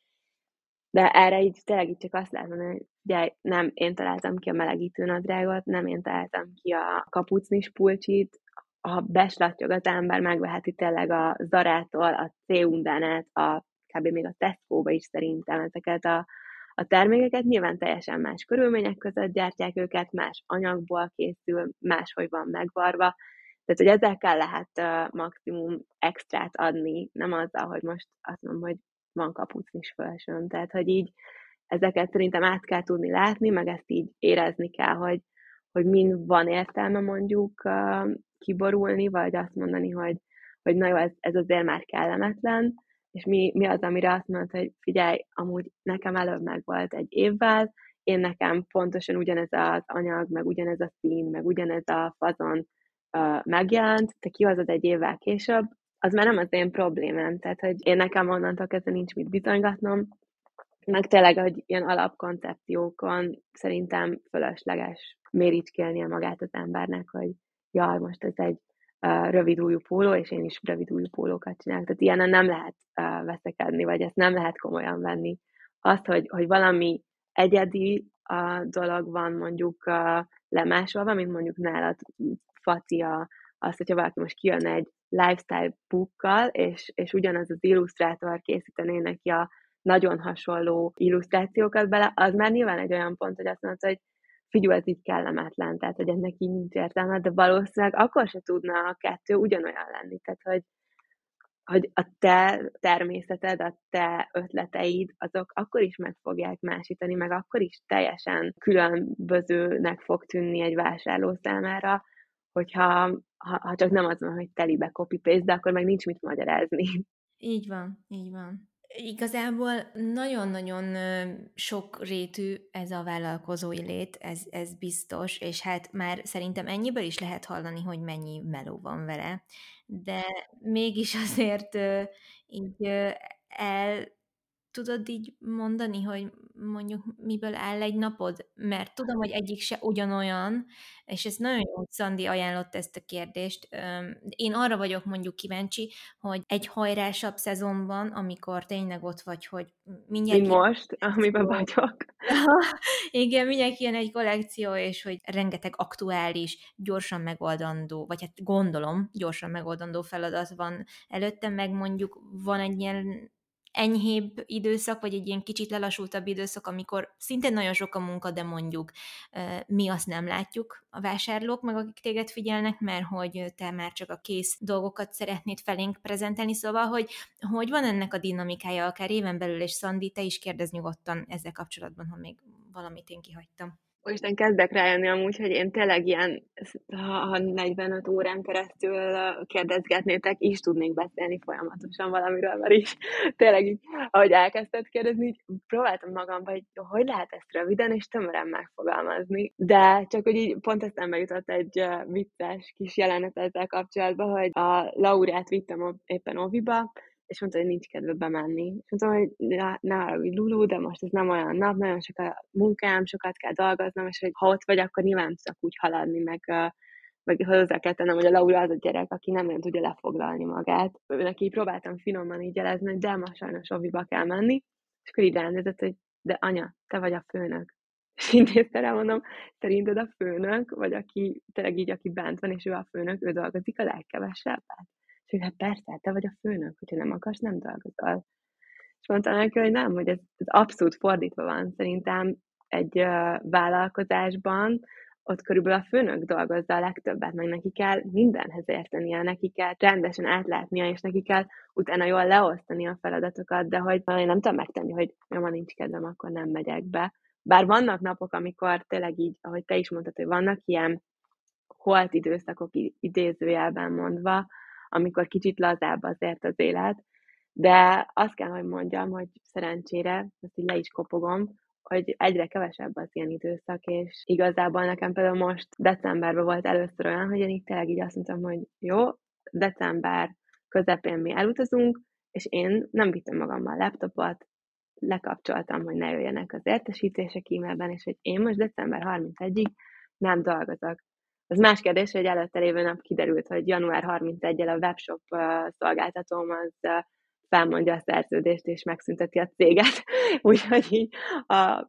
de erre így tényleg így csak azt lehet mondani, hogy ugye nem én találtam ki a melegítő nadrágot, nem én találtam ki a kapucnis pulcsit, ha beslattyog az ember, megveheti tényleg a Zarától, a C-undánát, a kb. még a Tesco-ba is szerintem ezeket a, a termékeket. Nyilván teljesen más körülmények között gyártják őket, más anyagból készül, máshogy van megvarva. Tehát, hogy ezekkel lehet uh, maximum extrát adni, nem azzal, hogy most azt mondom, hogy van kapucnis felsőn. Tehát, hogy így ezeket szerintem át kell tudni látni, meg ezt így érezni kell, hogy, hogy mind van értelme mondjuk uh, kiborulni, vagy azt mondani, hogy, hogy na jó, ez, ez azért már kellemetlen, és mi, mi az, amire azt mondta, hogy figyelj, amúgy nekem előbb meg volt egy évvel, én nekem pontosan ugyanez az anyag, meg ugyanez a szín, meg ugyanez a fazon uh, megjelent, te kihozod egy évvel később, az már nem az én problémám, tehát hogy én nekem onnantól kezdve nincs mit bizonygatnom, meg tényleg, hogy ilyen alapkoncepciókon szerintem fölösleges méricskélnie magát az embernek, hogy jaj, most ez egy uh, rövidújú póló, és én is rövidújú pólókat csinálok. Tehát ilyenen nem lehet uh, veszekedni, vagy ezt nem lehet komolyan venni. Azt, hogy, hogy valami egyedi a dolog van mondjuk uh, lemásolva, mint mondjuk nálad Faci a, azt, hogyha valaki most kijön egy lifestyle bookkal, és, és ugyanaz az illusztrátor készítené neki a nagyon hasonló illusztrációkat bele, az már nyilván egy olyan pont, hogy azt mondod, hogy figyú, így kellemetlen, tehát hogy ennek így nincs értelme, de valószínűleg akkor se tudna a kettő ugyanolyan lenni, tehát hogy, hogy a te természeted, a te ötleteid, azok akkor is meg fogják másítani, meg akkor is teljesen különbözőnek fog tűnni egy vásárló számára, hogyha ha, ha csak nem az van, hogy telibe copy-paste, de akkor meg nincs mit magyarázni. Így van, így van. Igazából nagyon-nagyon sok rétű ez a vállalkozói lét, ez, ez biztos, és hát már szerintem ennyiből is lehet hallani, hogy mennyi meló van vele, de mégis *laughs* azért így el tudod így mondani, hogy mondjuk miből áll egy napod? Mert tudom, hogy egyik se ugyanolyan, és ez nagyon jó, Szandi ajánlott ezt a kérdést. Én arra vagyok mondjuk kíváncsi, hogy egy hajrásabb szezonban, amikor tényleg ott vagy, hogy mindjárt... Mi most, amiben vagyok. *laughs* Igen, mindjárt ilyen egy kollekció, és hogy rengeteg aktuális, gyorsan megoldandó, vagy hát gondolom, gyorsan megoldandó feladat van előttem, meg mondjuk van egy ilyen enyhébb időszak, vagy egy ilyen kicsit lelassultabb időszak, amikor szintén nagyon sok a munka, de mondjuk mi azt nem látjuk a vásárlók, meg akik téged figyelnek, mert hogy te már csak a kész dolgokat szeretnéd felénk prezentálni, szóval, hogy hogy van ennek a dinamikája, akár éven belül, és Szandi, te is kérdez nyugodtan ezzel kapcsolatban, ha még valamit én kihagytam. Most kezdek rájönni amúgy, hogy én tényleg ilyen, ha 45 órán keresztül kérdezgetnétek, is tudnék beszélni folyamatosan valamiről, mert is *laughs* tényleg így, ahogy elkezdted kérdezni, így próbáltam magamba, hogy hogy lehet ezt röviden és tömören megfogalmazni. De csak hogy így pont eszembe jutott egy vicces kis jelenet ezzel kapcsolatban, hogy a Laurát vittem éppen Oviba, és mondta, hogy nincs kedve bemenni. És mondtam, hogy ne, hogy Lulu, de most ez nem olyan nap, nagyon sok a munkám, sokat kell dolgoznom, és hogy ha ott vagy, akkor nyilván tudok úgy haladni, meg, meg hozzá kell tennem, hogy a Laura az a gyerek, aki nem nagyon tudja lefoglalni magát. Neki próbáltam finoman így jelezni, hogy de ma sajnos oviba kell menni, és akkor így ránézett, hogy de anya, te vagy a főnök. *laughs* És így nézte mondom, szerinted a főnök, vagy aki, tényleg így, aki bent van, és ő a főnök, ő dolgozik a legkevesebbet. És hát persze, te vagy a főnök, hogyha nem akarsz, nem dolgozol. És mondta neki, hogy nem, hogy ez, ez abszolút fordítva van. Szerintem egy uh, vállalkozásban ott körülbelül a főnök dolgozza a legtöbbet, meg neki kell mindenhez értenie, neki kell rendesen átlátnia, és neki kell utána jól leosztani a feladatokat, de hogy én nem tudom megtenni, hogy ja, ma nincs kedvem, akkor nem megyek be. Bár vannak napok, amikor tényleg így, ahogy te is mondtad, hogy vannak ilyen holt időszakok idézőjelben mondva, amikor kicsit lazább azért az élet, de azt kell, hogy mondjam, hogy szerencsére, ezt így le is kopogom, hogy egyre kevesebb az ilyen időszak, és igazából nekem például most decemberben volt először olyan, hogy én így tényleg így azt mondtam, hogy jó, december közepén mi elutazunk, és én nem vittem magammal laptopot, lekapcsoltam, hogy ne jöjjenek az értesítések e-mailben, és hogy én most december 31-ig nem dolgozok. Az más kérdés, hogy előtte lévő nap kiderült, hogy január 31-el a webshop szolgáltatóm az felmondja a szerződést, és megszünteti a céget. *laughs* Úgyhogy így a,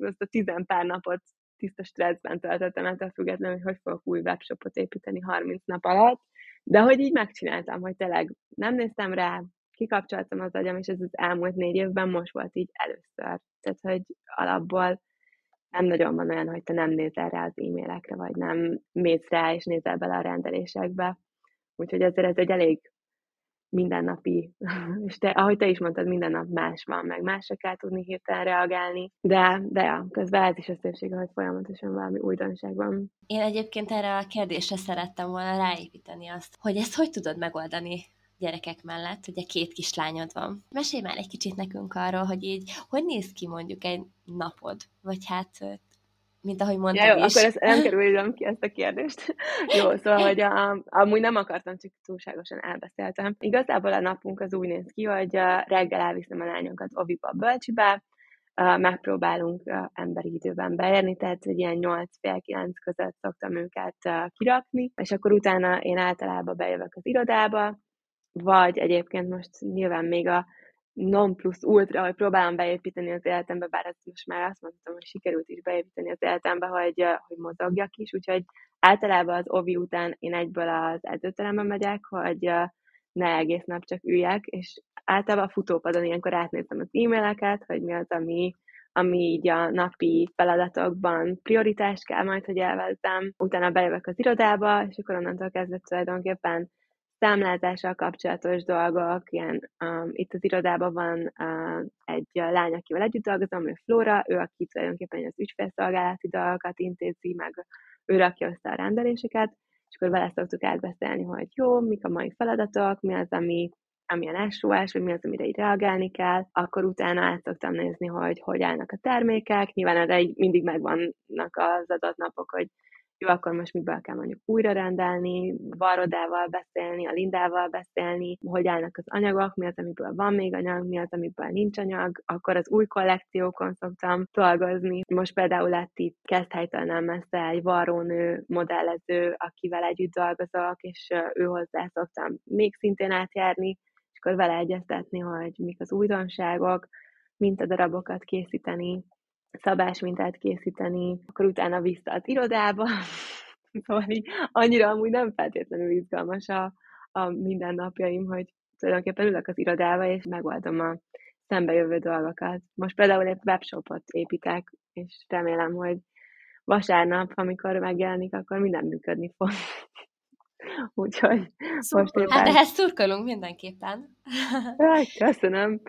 azt a tizen pár napot tiszta stresszben töltöttem, ettől függetlenül, hogy hogy fogok új webshopot építeni 30 nap alatt. De hogy így megcsináltam, hogy tényleg nem néztem rá, kikapcsoltam az agyam, és ez az elmúlt négy évben most volt így először. Tehát, hogy alapból nem nagyon van olyan, hogy te nem nézel rá az e-mailekre, vagy nem mész rá, és nézel bele a rendelésekbe. Úgyhogy ezért ez egy elég mindennapi, *laughs* és te, ahogy te is mondtad, minden nap más van, meg másra kell tudni hirtelen reagálni, de, de ja, közben ez is a szépsége, hogy folyamatosan valami újdonság van. Én egyébként erre a kérdésre szerettem volna ráépíteni azt, hogy ezt hogy tudod megoldani gyerekek mellett, ugye két kislányod van. Mesélj már egy kicsit nekünk arról, hogy így, hogy néz ki mondjuk egy napod, vagy hát mint ahogy mondtam ja, jó, is. akkor ezt nem *laughs* kerüljem ki ezt a kérdést. jó, szóval, hogy a, amúgy nem akartam, csak túlságosan elbeszéltem. Igazából a napunk az úgy néz ki, hogy reggel elviszem a lányokat oviba, bölcsibe, megpróbálunk emberi időben beérni, tehát hogy ilyen 8 fél 9 között szoktam őket kirakni, és akkor utána én általában bejövök az irodába, vagy egyébként most nyilván még a non plus ultra, hogy próbálom beépíteni az életembe, bár ezt most már azt mondtam, hogy sikerült is beépíteni az életembe, hogy, hogy mozogjak is, úgyhogy általában az ovi után én egyből az edzőterembe megyek, hogy ne egész nap csak üljek, és általában a futópadon ilyenkor átnéztem az e-maileket, hogy mi az, ami, ami így a napi feladatokban prioritást kell majd, hogy elvezzem. Utána bejövök az irodába, és akkor onnantól kezdve tulajdonképpen számlázással kapcsolatos dolgok, ilyen, um, itt az irodában van uh, egy lány, akivel együtt dolgozom, ő Flóra, ő, aki tulajdonképpen az ügyfélszolgálati dolgokat intézi, meg ő rakja össze a rendeléseket, és akkor vele szoktuk átbeszélni, hogy jó, mik a mai feladatok, mi az, ami amilyen SOS, vagy mi az, amire így reagálni kell, akkor utána át szoktam nézni, hogy hogy állnak a termékek. Nyilván erre mindig megvannak az adott napok, hogy jó, akkor most miből kell mondjuk újra rendelni, Varodával beszélni, a Lindával beszélni, hogy állnak az anyagok, mi az, amiből van még anyag, mi az, amiből nincs anyag, akkor az új kollekciókon szoktam dolgozni. Most például lett itt Keszthelytől nem messze egy varrónő modellező, akivel együtt dolgozok, és ő hozzá szoktam még szintén átjárni, és akkor vele egyeztetni, hogy mik az újdonságok, mintadarabokat készíteni, szabásmintát készíteni, akkor utána vissza az irodába, *laughs* szóval így annyira amúgy nem feltétlenül izgalmas a, a mindennapjaim, hogy tulajdonképpen ülök az irodába, és megoldom a szembejövő dolgokat. Most például egy webshopot építek, és remélem, hogy vasárnap, amikor megjelenik, akkor minden működni fog. *laughs* Úgyhogy szóval, most éppen... Hát ehhez szurkolunk mindenképpen. Köszönöm.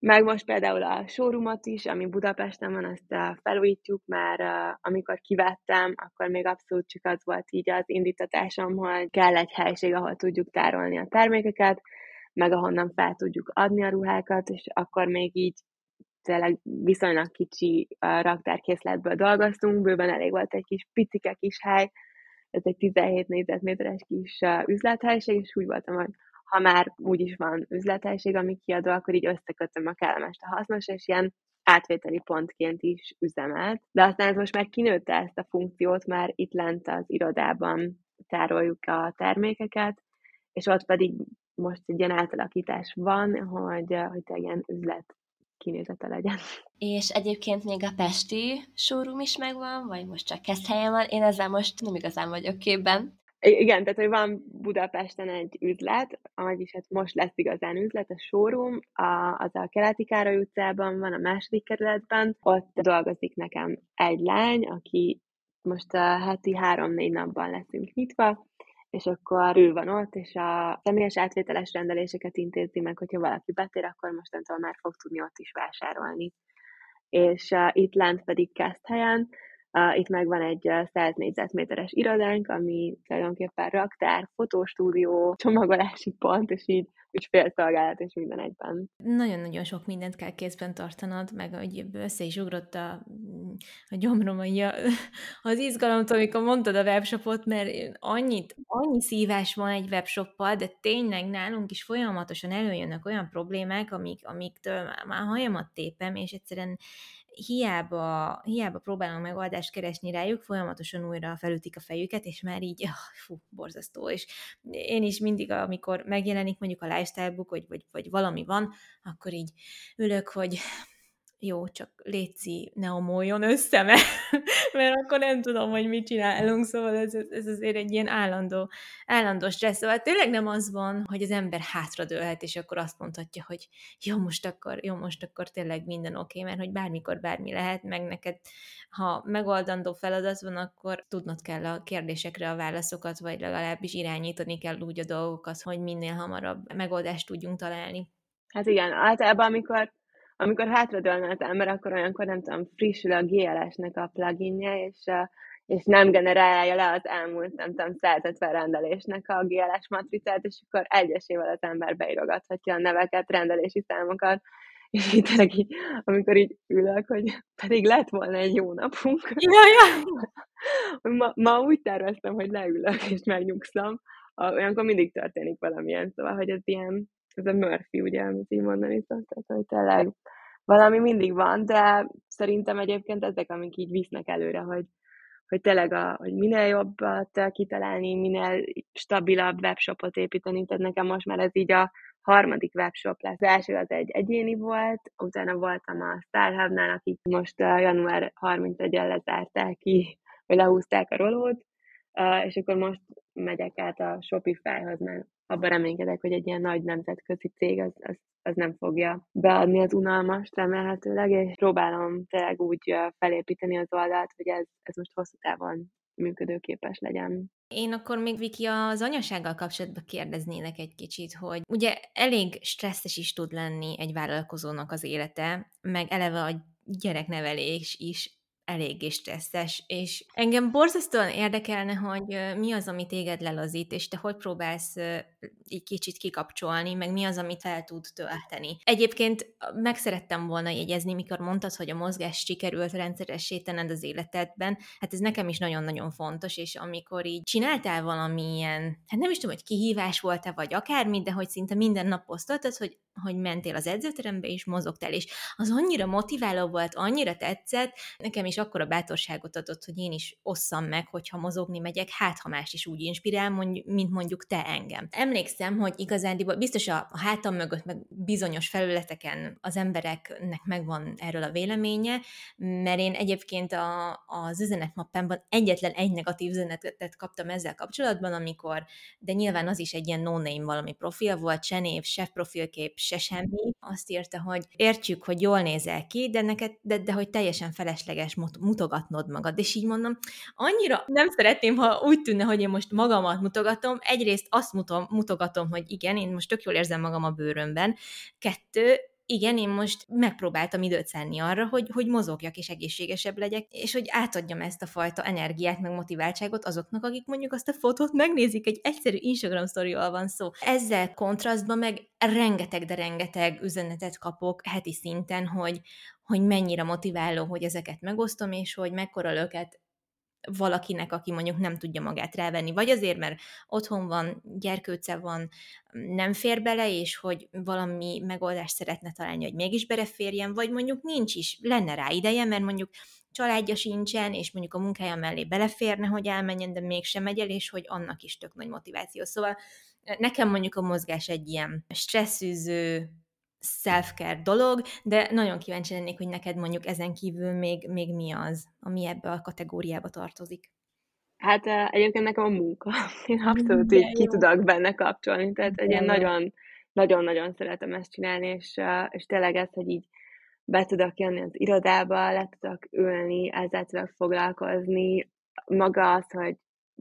Meg most például a showroomot is, ami Budapesten van, azt felújítjuk, mert amikor kivettem, akkor még abszolút csak az volt így az indítatásom, hogy kell egy helység, ahol tudjuk tárolni a termékeket, meg ahonnan fel tudjuk adni a ruhákat, és akkor még így tényleg viszonylag kicsi raktárkészletből dolgoztunk, bőven elég volt egy kis picike kis hely, ez egy 17 négyzetméteres kis üzlethelység, és úgy voltam, hogy ha már úgyis van üzlethelység, ami kiadó, akkor így összekötöm a kellemest a hasznos, és ilyen átvételi pontként is üzemelt. De aztán ez most már kinőtte ezt a funkciót, már itt lent az irodában tároljuk a termékeket, és ott pedig most egy ilyen átalakítás van, hogy, hogy ilyen üzlet kinézete legyen. És egyébként még a Pesti showroom is megvan, vagy most csak kezd helyen van? Én ezzel most nem igazán vagyok képben. Igen, tehát hogy van Budapesten egy üzlet, vagyis hát most lesz igazán üzlet, a showroom, a, az a Keleti Károly utcában van, a második kerületben, ott dolgozik nekem egy lány, aki most a heti három-négy napban leszünk nyitva, és akkor ő van ott, és a személyes átvételes rendeléseket intézi meg, hogyha valaki betér, akkor mostantól már fog tudni ott is vásárolni. És uh, itt lent pedig Keszthelyen, Uh, itt megvan egy 100 négyzetméteres irodánk, ami tulajdonképpen raktár, fotostúdió, csomagolási pont, és így ügyfélszolgálat és minden egyben. Nagyon-nagyon sok mindent kell kézben tartanod, meg hogy össze is ugrott a, a gyomrom *laughs* az izgalomtól, amikor mondtad a webshopot, mert annyit, annyi szívás van egy webshoppal, de tényleg nálunk is folyamatosan előjönnek olyan problémák, amik, amiktől már hajamat tépem, és egyszerűen hiába, hiába próbálom megoldást keresni rájuk, folyamatosan újra felütik a fejüket, és már így, oh, fú, borzasztó. És én is mindig, amikor megjelenik mondjuk a lifestyle book, vagy, vagy, vagy valami van, akkor így ülök, hogy jó, csak léci, ne omoljon össze, mert, *laughs* mert akkor nem tudom, hogy mit csinálunk, szóval ez, ez azért egy ilyen állandó, állandó stressz. Szóval tényleg nem az van, hogy az ember hátradőlhet, és akkor azt mondhatja, hogy jó, most akkor, jó, most akkor tényleg minden oké, okay, mert hogy bármikor bármi lehet, meg neked, ha megoldandó feladat van, akkor tudnod kell a kérdésekre a válaszokat, vagy legalábbis irányítani kell úgy a dolgokat, hogy minél hamarabb megoldást tudjunk találni. Hát igen, általában amikor amikor hátradőlne az ember, akkor olyankor nem tudom, frissül a GLS-nek a pluginje, és, és nem generálja le az elmúlt, nem tudom, 150 rendelésnek a GLS matricát, és akkor egyesével az ember beirogathatja a neveket, rendelési számokat, és így tényleg így, amikor így ülök, hogy pedig lett volna egy jó napunk. Ja, ja. *laughs* ma, ma úgy terveztem, hogy leülök és megnyugszom, olyankor mindig történik valamilyen, szóval, hogy ez ilyen, ez a Murphy, ugye, amit így mondani szoktak, hogy tényleg valami mindig van, de szerintem egyébként ezek, amik így visznek előre, hogy, hogy tényleg a, hogy minél jobbat kitalálni, minél stabilabb webshopot építeni, tehát nekem most már ez így a harmadik webshop lesz. Az első az egy egyéni volt, utána voltam a Starhubnál, akik most január 31-en lezárták ki, vagy lehúzták a rolót, és akkor most megyek át a Shopify-hoz, mert abban reménykedek, hogy egy ilyen nagy nemzetközi cég az, az, az nem fogja beadni az unalmast remélhetőleg, és próbálom tényleg úgy felépíteni az oldalt, hogy ez, ez most hosszú távon működőképes legyen. Én akkor még Viki az anyasággal kapcsolatban kérdeznélek egy kicsit, hogy ugye elég stresszes is tud lenni egy vállalkozónak az élete, meg eleve a gyereknevelés is eléggé stresszes, és engem borzasztóan érdekelne, hogy mi az, ami téged lelazít, és te hogy próbálsz így kicsit kikapcsolni, meg mi az, amit fel tud tölteni. Egyébként meg szerettem volna jegyezni, mikor mondtad, hogy a mozgás sikerült rendszeressé tenned az életedben, hát ez nekem is nagyon-nagyon fontos, és amikor így csináltál valamilyen, hát nem is tudom, hogy kihívás volt-e, vagy akármi, de hogy szinte minden nap posztoltad, hogy, hogy mentél az edzőterembe, és mozogtál, és az annyira motiváló volt, annyira tetszett, nekem is akkor a bátorságot adott, hogy én is osszam meg, hogyha mozogni megyek, hát ha más is úgy inspirál, mint mondjuk te engem. Emlékszem, hogy igazándiból biztos a, a hátam mögött, meg bizonyos felületeken az embereknek megvan erről a véleménye, mert én egyébként a, az üzenetmappámban egyetlen egy negatív üzenetet kaptam ezzel kapcsolatban, amikor, de nyilván az is egy ilyen no-name valami profil volt, se név, se profilkép, se semmi. Azt írta, hogy értjük, hogy jól nézel ki, de neked, de, de hogy teljesen felesleges mutogatnod magad. És így mondom, annyira nem szeretném, ha úgy tűnne, hogy én most magamat mutogatom, egyrészt azt mutom, mutogatom, hogy igen, én most tök jól érzem magam a bőrömben. Kettő, igen, én most megpróbáltam időt szenni arra, hogy, hogy mozogjak és egészségesebb legyek, és hogy átadjam ezt a fajta energiát, meg motiváltságot azoknak, akik mondjuk azt a fotót megnézik, egy egyszerű Instagram sztorival van szó. Ezzel kontrasztban meg rengeteg, de rengeteg üzenetet kapok heti szinten, hogy, hogy mennyire motiváló, hogy ezeket megosztom, és hogy mekkora löket valakinek, aki mondjuk nem tudja magát rávenni, vagy azért, mert otthon van, gyerkőce van, nem fér bele, és hogy valami megoldást szeretne találni, hogy mégis beleférjen, vagy mondjuk nincs is, lenne rá ideje, mert mondjuk családja sincsen, és mondjuk a munkája mellé beleférne, hogy elmenjen, de mégsem megy el, és hogy annak is tök nagy motiváció. Szóval nekem mondjuk a mozgás egy ilyen stresszűző, self-care dolog, de nagyon kíváncsi lennék, hogy neked mondjuk ezen kívül még, még mi az, ami ebbe a kategóriába tartozik. Hát egyébként nekem a munka. *laughs* Én abszolút így ki tudok benne kapcsolni, tehát egy ilyen nagyon, nagyon-nagyon szeretem ezt csinálni, és, és tényleg ez, hogy így be tudok jönni az irodába, le tudok ülni, ezzel tudok foglalkozni, maga az, hogy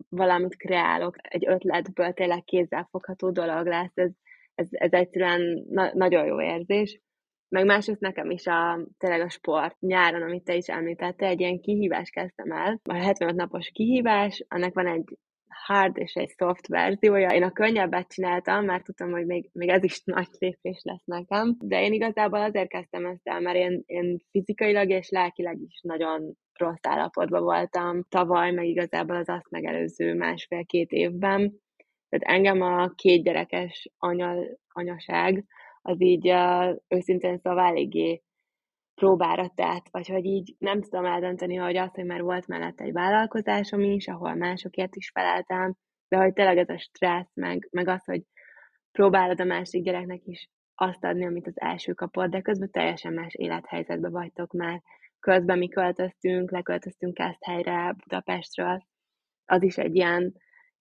valamit kreálok, egy ötletből tényleg kézzelfogható dolog lesz, ez, ez, ez egyszerűen na- nagyon jó érzés. Meg másrészt nekem is a, tényleg a sport nyáron, amit te is említettél, egy ilyen kihívást kezdtem el. A 75 napos kihívás, annak van egy hard és egy soft verziója. Én a könnyebbet csináltam, mert tudtam, hogy még, még ez is nagy lépés lesz nekem, de én igazából azért kezdtem ezt el, mert én, én fizikailag és lelkileg is nagyon rossz állapotban voltam tavaly, meg igazából az azt megelőző másfél-két évben. Tehát engem a két gyerekes anya, anyaság, az így uh, őszintén szóval eléggé próbára tett, vagy hogy így nem tudom eldönteni, hogy az, hogy már volt mellett egy vállalkozásom is, ahol másokért is feleltem, de hogy tényleg ez a stressz, meg, meg az, hogy próbálod a másik gyereknek is azt adni, amit az első kapott, de közben teljesen más élethelyzetben vagytok már. Közben mi költöztünk, leköltöztünk ezt helyre Budapestről, az is egy ilyen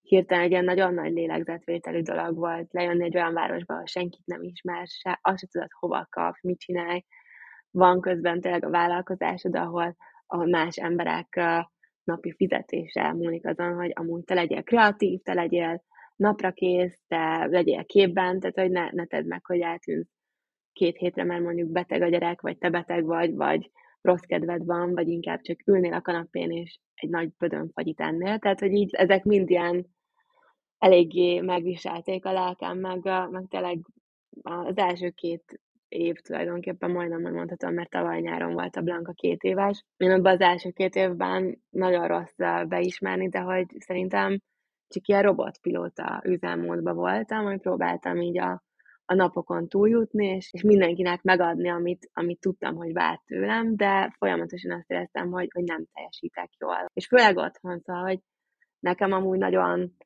hirtelen egy ilyen nagyon nagy lélegzetvételű dolog volt, lejönni egy olyan városba, ahol senkit nem ismer, se, azt se tudod, hova kap, mit csinálj, van közben tényleg a vállalkozásod, ahol, ahol más emberek napi fizetése múlik azon, hogy amúgy te legyél kreatív, te legyél napra kész, te legyél képben, tehát hogy ne, ne tedd meg, hogy eltűnsz két hétre, mert mondjuk beteg a gyerek, vagy te beteg vagy, vagy rossz kedved van, vagy inkább csak ülnél a kanapén, és egy nagy bödön fagyit ennél. Tehát, hogy így ezek mind ilyen eléggé megviselték a lelkem, meg, meg tényleg az első két év tulajdonképpen majdnem nem mondhatom, mert tavaly nyáron volt a Blanka két éves. Én abban az első két évben nagyon rossz beismerni, de hogy szerintem csak ilyen robotpilóta üzemmódban voltam, hogy próbáltam így a, a napokon túljutni, és, és mindenkinek megadni, amit, amit tudtam, hogy várt tőlem, de folyamatosan azt éreztem, hogy, hogy nem teljesítek jól. És főleg otthon, szóval, hogy nekem amúgy nagyon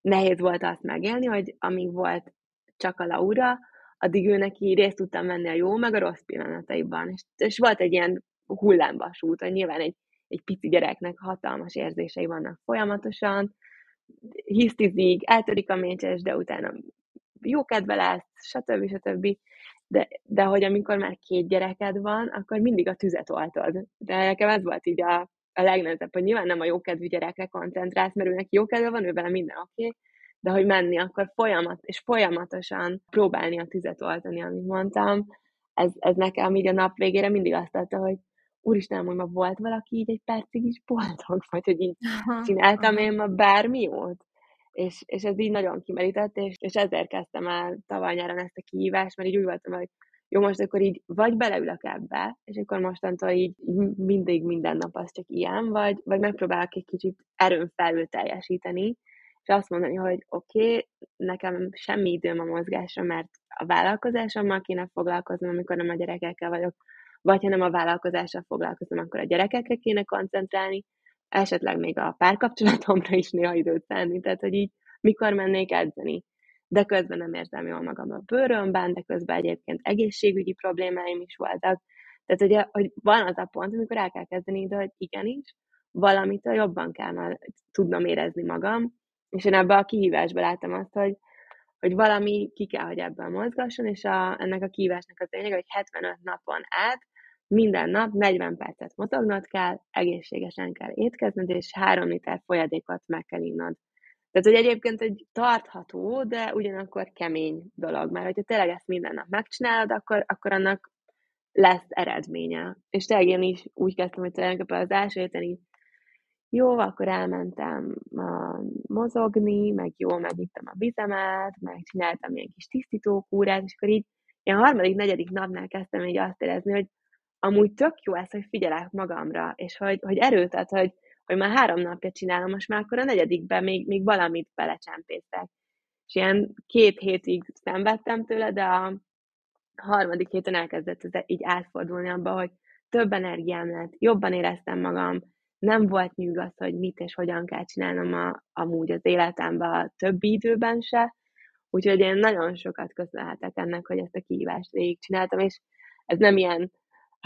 nehéz volt azt megélni, hogy amíg volt csak a Laura, addig ő neki részt tudtam venni a jó, meg a rossz pillanataiban. És, és volt egy ilyen hullámvasút, hogy nyilván egy, egy pici gyereknek hatalmas érzései vannak folyamatosan, hisztizik, eltörik a mécses, de utána jó kedve lesz, stb. stb. De, de hogy amikor már két gyereked van, akkor mindig a tüzet oltod. De nekem ez volt így a, a legnehezebb, hogy nyilván nem a jókedvű gyerekre koncentrálsz, mert őnek jó kedve van, ő vele minden oké, okay, de hogy menni, akkor folyamat, és folyamatosan próbálni a tüzet oltani, amit mondtam, ez, ez nekem így a nap végére mindig azt adta, hogy úristen, hogy ma volt valaki így egy percig is boldog, *laughs* vagy hogy így csináltam én ma bármi jót. És, és ez így nagyon kimerített, és, és ezért kezdtem el tavaly nyáron ezt a kihívást, mert így úgy voltam, hogy jó, most akkor így vagy beleülök ebbe, és akkor mostantól így mindig minden nap az csak ilyen, vagy, vagy megpróbálok egy kicsit erőn felül teljesíteni, és azt mondani, hogy oké, okay, nekem semmi időm a mozgásra, mert a vállalkozásommal kéne foglalkoznom, amikor nem a gyerekekkel vagyok, vagy ha nem a vállalkozással foglalkozom, akkor a gyerekekre kéne koncentrálni, esetleg még a párkapcsolatomra is néha időt tenni, tehát hogy így mikor mennék edzeni. De közben nem érzem jól magam a bőrömben, de közben egyébként egészségügyi problémáim is voltak. Tehát ugye, hogy van az a pont, amikor el kell kezdeni, de hogy igenis, valamitől jobban kell tudnom érezni magam, és én ebbe a kihívásba láttam azt, hogy, hogy valami ki kell, hogy ebben mozgasson, és a, ennek a kihívásnak az lényeg, hogy 75 napon át minden nap 40 percet motognod kell, egészségesen kell étkezned, és 3 liter folyadékot meg kell innod. Tehát, hogy egyébként egy tartható, de ugyanakkor kemény dolog, mert hogyha tényleg ezt minden nap megcsinálod, akkor, akkor annak lesz eredménye. És tényleg én is úgy kezdtem, hogy tulajdonképpen az első héten így jó, akkor elmentem uh, mozogni, meg jó, megittem a vizemet, meg csináltam ilyen kis tisztítókúrát, és akkor így ilyen harmadik, negyedik napnál kezdtem így azt érezni, hogy amúgy tök jó ez, hogy figyelek magamra, és hogy, hogy erőt ad, hogy, hogy már három napja csinálom, most már akkor a negyedikben még, még valamit belecsempészek. És ilyen két hétig szenvedtem tőle, de a harmadik héten elkezdett ez így átfordulni abba, hogy több energiám lett, jobban éreztem magam, nem volt nyűg hogy mit és hogyan kell csinálnom a, amúgy az életemben a többi időben se, úgyhogy én nagyon sokat köszönhetek ennek, hogy ezt a kihívást végigcsináltam, és ez nem ilyen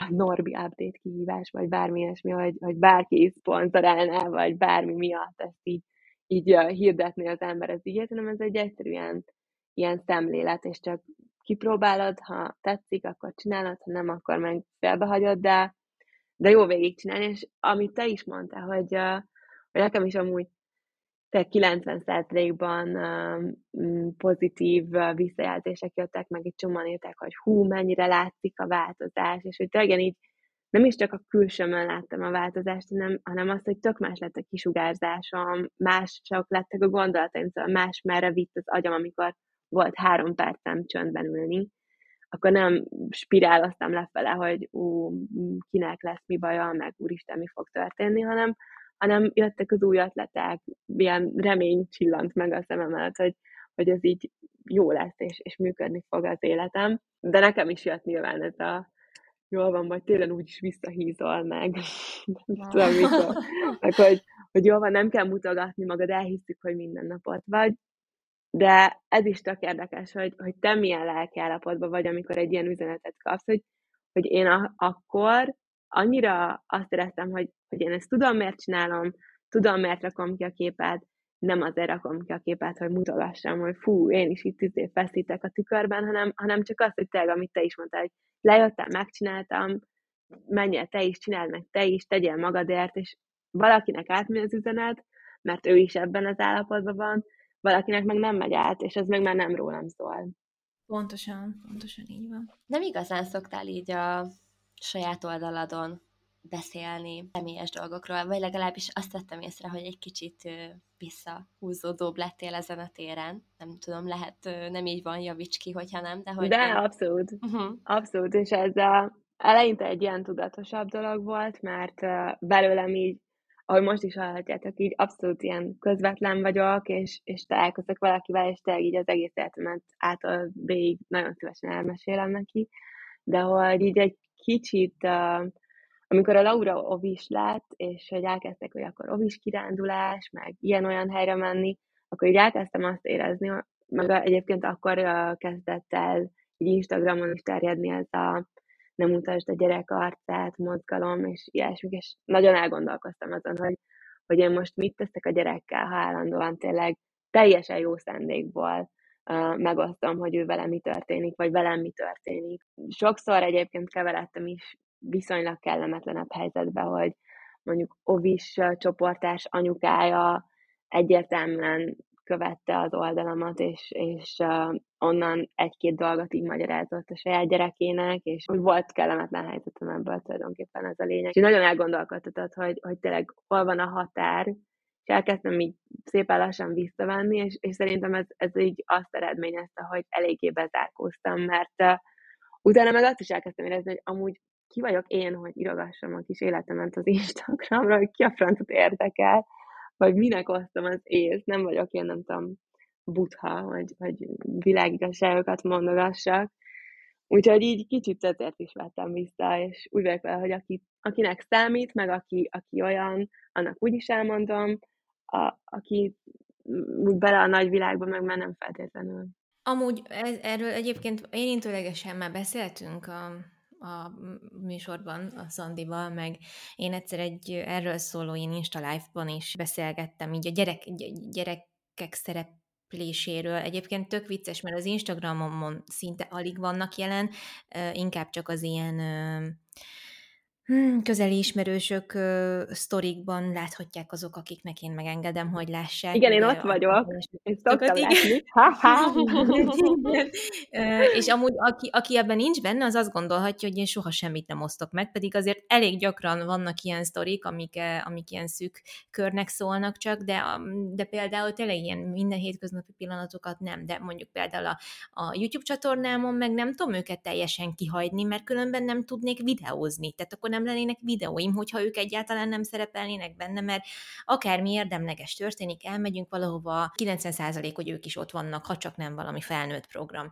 Norbi update kihívás, vagy bármi ilyesmi, hogy, hogy bárki szponzorálná, vagy bármi miatt ezt így, így hirdetni az ember. Az ügyet, hanem ez egy egyszerűen ilyen szemlélet, és csak kipróbálod, ha tetszik, akkor csinálod, ha nem, akkor meg felbehagyod, de de jó végigcsinálni, és amit te is mondtál, hogy, nekem is amúgy 90%-ban pozitív visszajelzések jöttek, meg egy csomóan írták, hogy hú, mennyire látszik a változás, és hogy tényleg így nem is csak a külsőmön láttam a változást, hanem, hanem azt, hogy tök más lett a kisugárzásom, mások lettek a gondolataim, szóval más merre vitt az agyam, amikor volt három percem csöndben ülni, akkor nem spiráloztam lefele, hogy ú, kinek lesz mi baja, meg úristen, mi fog történni, hanem, hanem jöttek az új ötletek, ilyen remény csillant meg a szemem előtt, hogy, hogy ez így jó lesz, és, és működni fog az életem. De nekem is jött nyilván ez a jól van, majd télen úgyis visszahízol meg. *laughs* nem tudom, mikor. Meg, hogy, hogy jól van, nem kell mutogatni magad, elhiszük, hogy minden napot vagy. De ez is tök érdekes, hogy, hogy te milyen lelki állapotban vagy, amikor egy ilyen üzenetet kapsz, hogy, hogy én a, akkor annyira azt éreztem, hogy, hogy én ezt tudom, miért csinálom, tudom, miért rakom ki a képet, nem azért rakom ki a képet, hogy mutogassam, hogy fú, én is itt izé feszítek a tükörben, hanem, hanem csak azt, hogy tényleg, amit te is mondtál, hogy lejöttem, megcsináltam, menjél te is, csináld meg te is, tegyél magadért, és valakinek átmegy az üzenet, mert ő is ebben az állapotban van, valakinek meg nem megy át, és ez meg már nem rólam szól. Pontosan, pontosan így van. Nem igazán szoktál így a saját oldaladon beszélni személyes dolgokról, vagy legalábbis azt vettem észre, hogy egy kicsit visszahúzódóbb lettél ezen a téren. Nem tudom, lehet nem így van, javíts ki, hogyha nem, de hogy... De, abszolút. Uh-huh. Abszolút, és ez a, eleinte egy ilyen tudatosabb dolog volt, mert belőlem így, ahogy most is hallhatjátok, így abszolút ilyen közvetlen vagyok, és, és találkozok valakivel, és tényleg így az egész életemet által végig nagyon szívesen elmesélem neki, de hogy így egy kicsit uh, amikor a Laura ovis lett, és hogy elkezdtek, hogy akkor ovis kirándulás, meg ilyen-olyan helyre menni, akkor így elkezdtem azt érezni, meg egyébként akkor kezdett el így Instagramon is terjedni ez a nem mutasd a gyerek arcát, mozgalom, és ilyesmik, és nagyon elgondolkoztam azon, hogy, hogy én most mit teszek a gyerekkel, ha állandóan tényleg teljesen jó szándékból uh, megosztom, hogy ő velem mi történik, vagy velem mi történik. Sokszor egyébként keveredtem is viszonylag kellemetlenebb helyzetbe, hogy mondjuk Ovis csoportás anyukája egyértelműen követte az oldalamat, és, és uh, onnan egy-két dolgot így magyarázott a saját gyerekének, és volt kellemetlen helyzetem ebből tulajdonképpen ez a lényeg. És nagyon elgondolkodtatott, hogy, hogy tényleg hol van a határ, és elkezdtem így szépen lassan visszavenni, és, és szerintem ez, ez így azt eredményezte, hogy eléggé bezárkóztam, mert uh, utána meg azt is elkezdtem érezni, hogy amúgy ki vagyok én, hogy írogassam a kis életemet az Instagramra, hogy ki a francot érdekel, vagy minek osztom az ész, nem vagyok én, nem tudom, butha, vagy, vagy világigasságokat mondogassak. Úgyhogy így kicsit ezért is vettem vissza, és úgy vagyok vele, hogy aki, akinek számít, meg aki, aki olyan, annak úgy is elmondom, a, aki úgy bele a nagy világba, meg már nem feltétlenül. Amúgy ez, erről egyébként érintőlegesen már beszéltünk a a műsorban a Szandival, meg én egyszer egy erről szóló én Insta Live-ban is beszélgettem, így a gyerek, gyerekek szerepléséről. Egyébként tök vicces, mert az Instagramon szinte alig vannak jelen, inkább csak az ilyen Hmm, közeli ismerősök uh, sztorikban láthatják azok, akiknek én megengedem, hogy lássák. Igen, én ott vagyok, én szoktam látni. *laughs* és amúgy, aki, aki ebben nincs benne, az azt gondolhatja, hogy én soha semmit nem osztok meg, pedig azért elég gyakran vannak ilyen sztorik, amik, amik ilyen szűk körnek szólnak csak, de, de például tényleg ilyen minden hétköznapi pillanatokat nem, de mondjuk például a, a YouTube csatornámon meg nem tudom őket teljesen kihagyni, mert különben nem tudnék videózni, tehát akkor nem lennének videóim, hogyha ők egyáltalán nem szerepelnének benne, mert akármi érdemleges történik, elmegyünk valahova, 90% hogy ők is ott vannak, ha csak nem valami felnőtt program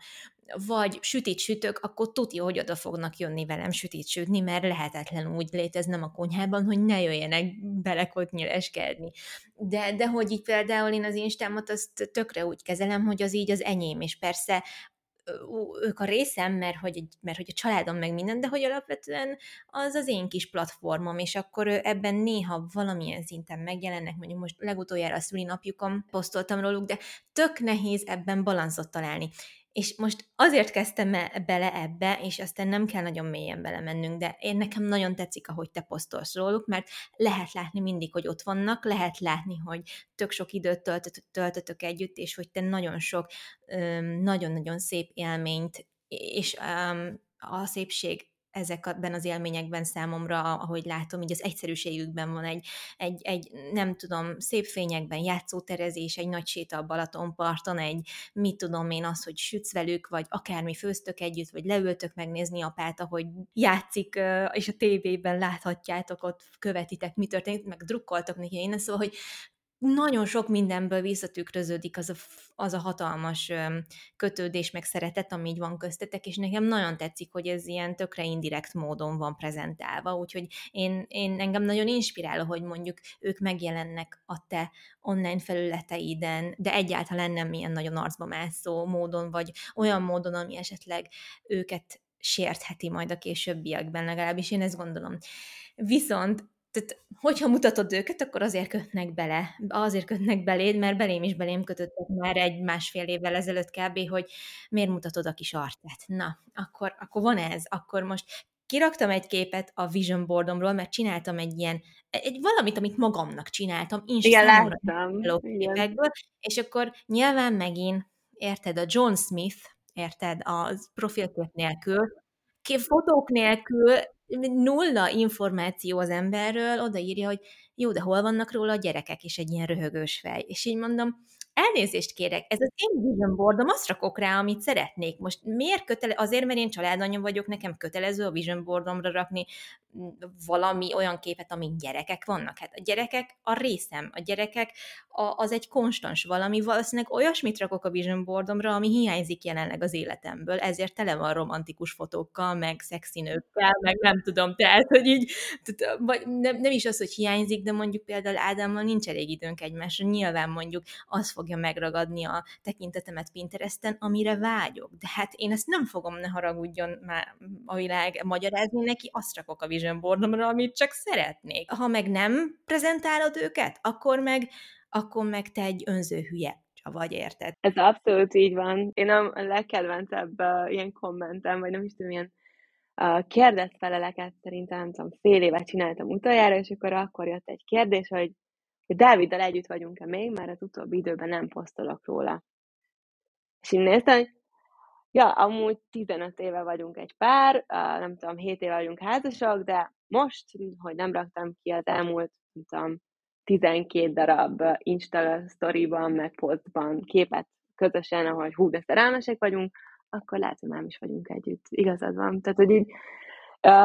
vagy sütit sütök, akkor tudja, hogy oda fognak jönni velem sütit sütni, mert lehetetlen úgy léteznem a konyhában, hogy ne jöjjenek belekotnyileskedni. De, de hogy így például én az instámat azt tökre úgy kezelem, hogy az így az enyém, és persze ők a részem, mert hogy, mert hogy a családom meg minden, de hogy alapvetően az az én kis platformom, és akkor ebben néha valamilyen szinten megjelennek, mondjuk most legutoljára a szülinapjukon posztoltam róluk, de tök nehéz ebben balanszot találni. És most azért kezdtem bele ebbe, és aztán nem kell nagyon mélyen belemennünk, de én nekem nagyon tetszik, ahogy te posztolsz róluk, mert lehet látni mindig, hogy ott vannak, lehet látni, hogy tök sok időt töltött, töltötök együtt, és hogy te nagyon sok, nagyon-nagyon szép élményt, és a szépség ezekben az élményekben számomra, ahogy látom, így az egyszerűségükben van egy, egy, egy nem tudom, szép fényekben játszóterezés, egy nagy séta a Balatonparton, egy mit tudom én az, hogy sütsz velük, vagy akármi főztök együtt, vagy leültök megnézni apát, ahogy játszik, és a tévében láthatjátok, ott követitek, mi történik, meg drukkoltok neki én, szóval, hogy nagyon sok mindenből visszatükröződik az a, az a hatalmas kötődés, meg szeretet, ami így van köztetek, és nekem nagyon tetszik, hogy ez ilyen tökre indirekt módon van prezentálva, úgyhogy én, én engem nagyon inspirál, hogy mondjuk ők megjelennek a te online felületeiden, de egyáltalán nem ilyen nagyon arcba mászó módon, vagy olyan módon, ami esetleg őket sértheti majd a későbbiekben, legalábbis én ezt gondolom. Viszont tehát, hogyha mutatod őket, akkor azért kötnek bele, azért kötnek beléd, mert belém is belém kötöttek már egy másfél évvel ezelőtt kb., hogy miért mutatod a kis arcát. Na, akkor, akkor van ez, akkor most kiraktam egy képet a vision boardomról, mert csináltam egy ilyen, egy valamit, amit magamnak csináltam, láttam. Képekből, és akkor nyilván megint, érted, a John Smith, érted, a profilkép nélkül, fotók nélkül nulla információ az emberről, odaírja, hogy jó, de hol vannak róla a gyerekek, és egy ilyen röhögős fej. És így mondom, elnézést kérek, ez az én vision boardom, azt rakok rá, amit szeretnék. Most miért kötele, azért, mert én családanya vagyok, nekem kötelező a vision boardomra rakni valami olyan képet, amin gyerekek vannak. Hát a gyerekek a részem, a gyerekek a, az egy konstans valami, valószínűleg olyasmit rakok a vision boardomra, ami hiányzik jelenleg az életemből, ezért tele van romantikus fotókkal, meg szexinőkkel, meg nem tudom, tehát, hogy így, vagy nem, nem is az, hogy hiányzik, de mondjuk például Ádámmal nincs elég időnk egymásra, nyilván mondjuk az fogja megragadni a tekintetemet Pinteresten, amire vágyok. De hát én ezt nem fogom, ne haragudjon már a világ magyarázni neki, azt rakok a vision vision boardomra, amit csak szeretnék. Ha meg nem prezentálod őket, akkor meg, akkor meg te egy önző hülye vagy, érted? Ez abszolút így van. Én a legkedvencebb uh, ilyen kommentem, vagy nem is tudom, ilyen uh, kérdett feleleket szerintem, nem tudom, fél évet csináltam utoljára, és akkor akkor jött egy kérdés, hogy, hogy Dáviddal együtt vagyunk-e még, mert az utóbbi időben nem posztolok róla. És én néztem, hogy Ja, amúgy 15 éve vagyunk egy pár, nem tudom, 7 éve vagyunk házasok, de most, hogy nem raktam ki az elmúlt, nem tudom, 12 darab Insta sztoriban, meg posztban képet közösen, ahogy hú, de szerelmesek vagyunk, akkor lehet, hogy nem is vagyunk együtt. Igazad van. Tehát, hogy így,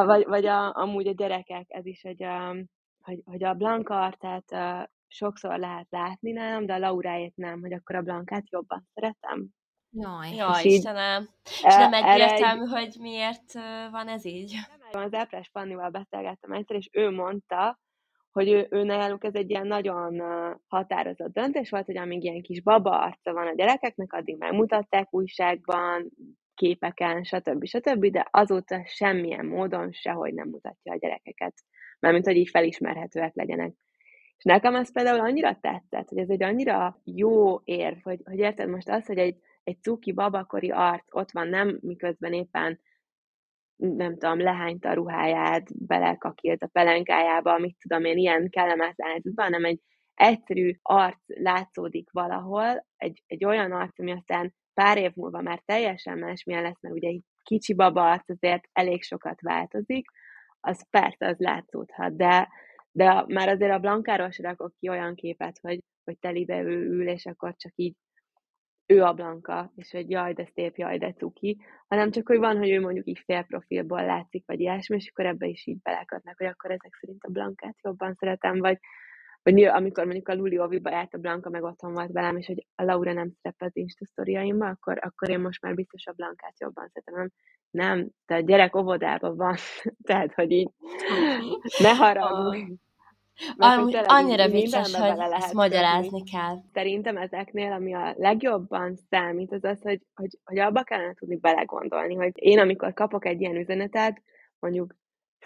vagy, vagy a, amúgy a gyerekek, ez is, hogy a, hogy, hogy a Blanka arcát sokszor lehet látni nálam, de a Lauráét nem, hogy akkor a Blankát jobban szeretem. Jaj, Jaj Istenem. És nem egyértelmű, egy... hogy miért van ez így? Az Epres Pannival beszélgettem egyszer, és ő mondta, hogy ő, ő náluk ez egy ilyen nagyon határozott döntés volt, hogy amíg ilyen kis baba arca van a gyerekeknek, addig megmutatták újságban, képeken, stb. stb., de azóta semmilyen módon sehogy nem mutatja a gyerekeket. Mármint, hogy így felismerhetőek legyenek. És nekem ez például annyira tetszett, hogy ez egy annyira jó érv, hogy, hogy érted most az, hogy egy egy cuki babakori arc ott van, nem miközben éppen nem tudom, lehányta a ruháját, belekakilt a pelenkájába, mit tudom én, ilyen kellemetlen helyzetben, hanem egy egyszerű arc látszódik valahol, egy, egy olyan arc, ami aztán pár év múlva már teljesen másmilyen lesz, mert ugye egy kicsi baba arc azért elég sokat változik, az persze az látszódhat, de, de már azért a Blankáról sem rakok ki olyan képet, hogy, hogy telibe ő ül, és akkor csak így ő a Blanka, és hogy jaj, de szép, jaj, de cuki, hanem csak, hogy van, hogy ő mondjuk így félprofilból látszik, vagy ilyesmi, és akkor ebbe is így belekötnek, hogy akkor ezek szerint a Blankát jobban szeretem, vagy, vagy amikor mondjuk a Luli Oviba járt a Blanka, meg otthon volt velem, és hogy a Laura nem szerepel az Insta akkor, akkor én most már biztos a Blankát jobban szeretem. Nem, tehát gyerek óvodában van, *laughs* tehát, hogy így ne haragudj. Amúgy annyira vicces, hogy ezt magyarázni kell. Szerintem ezeknél, ami a legjobban számít, az az, hogy, hogy, hogy abba kellene tudni belegondolni, hogy én amikor kapok egy ilyen üzenetet, mondjuk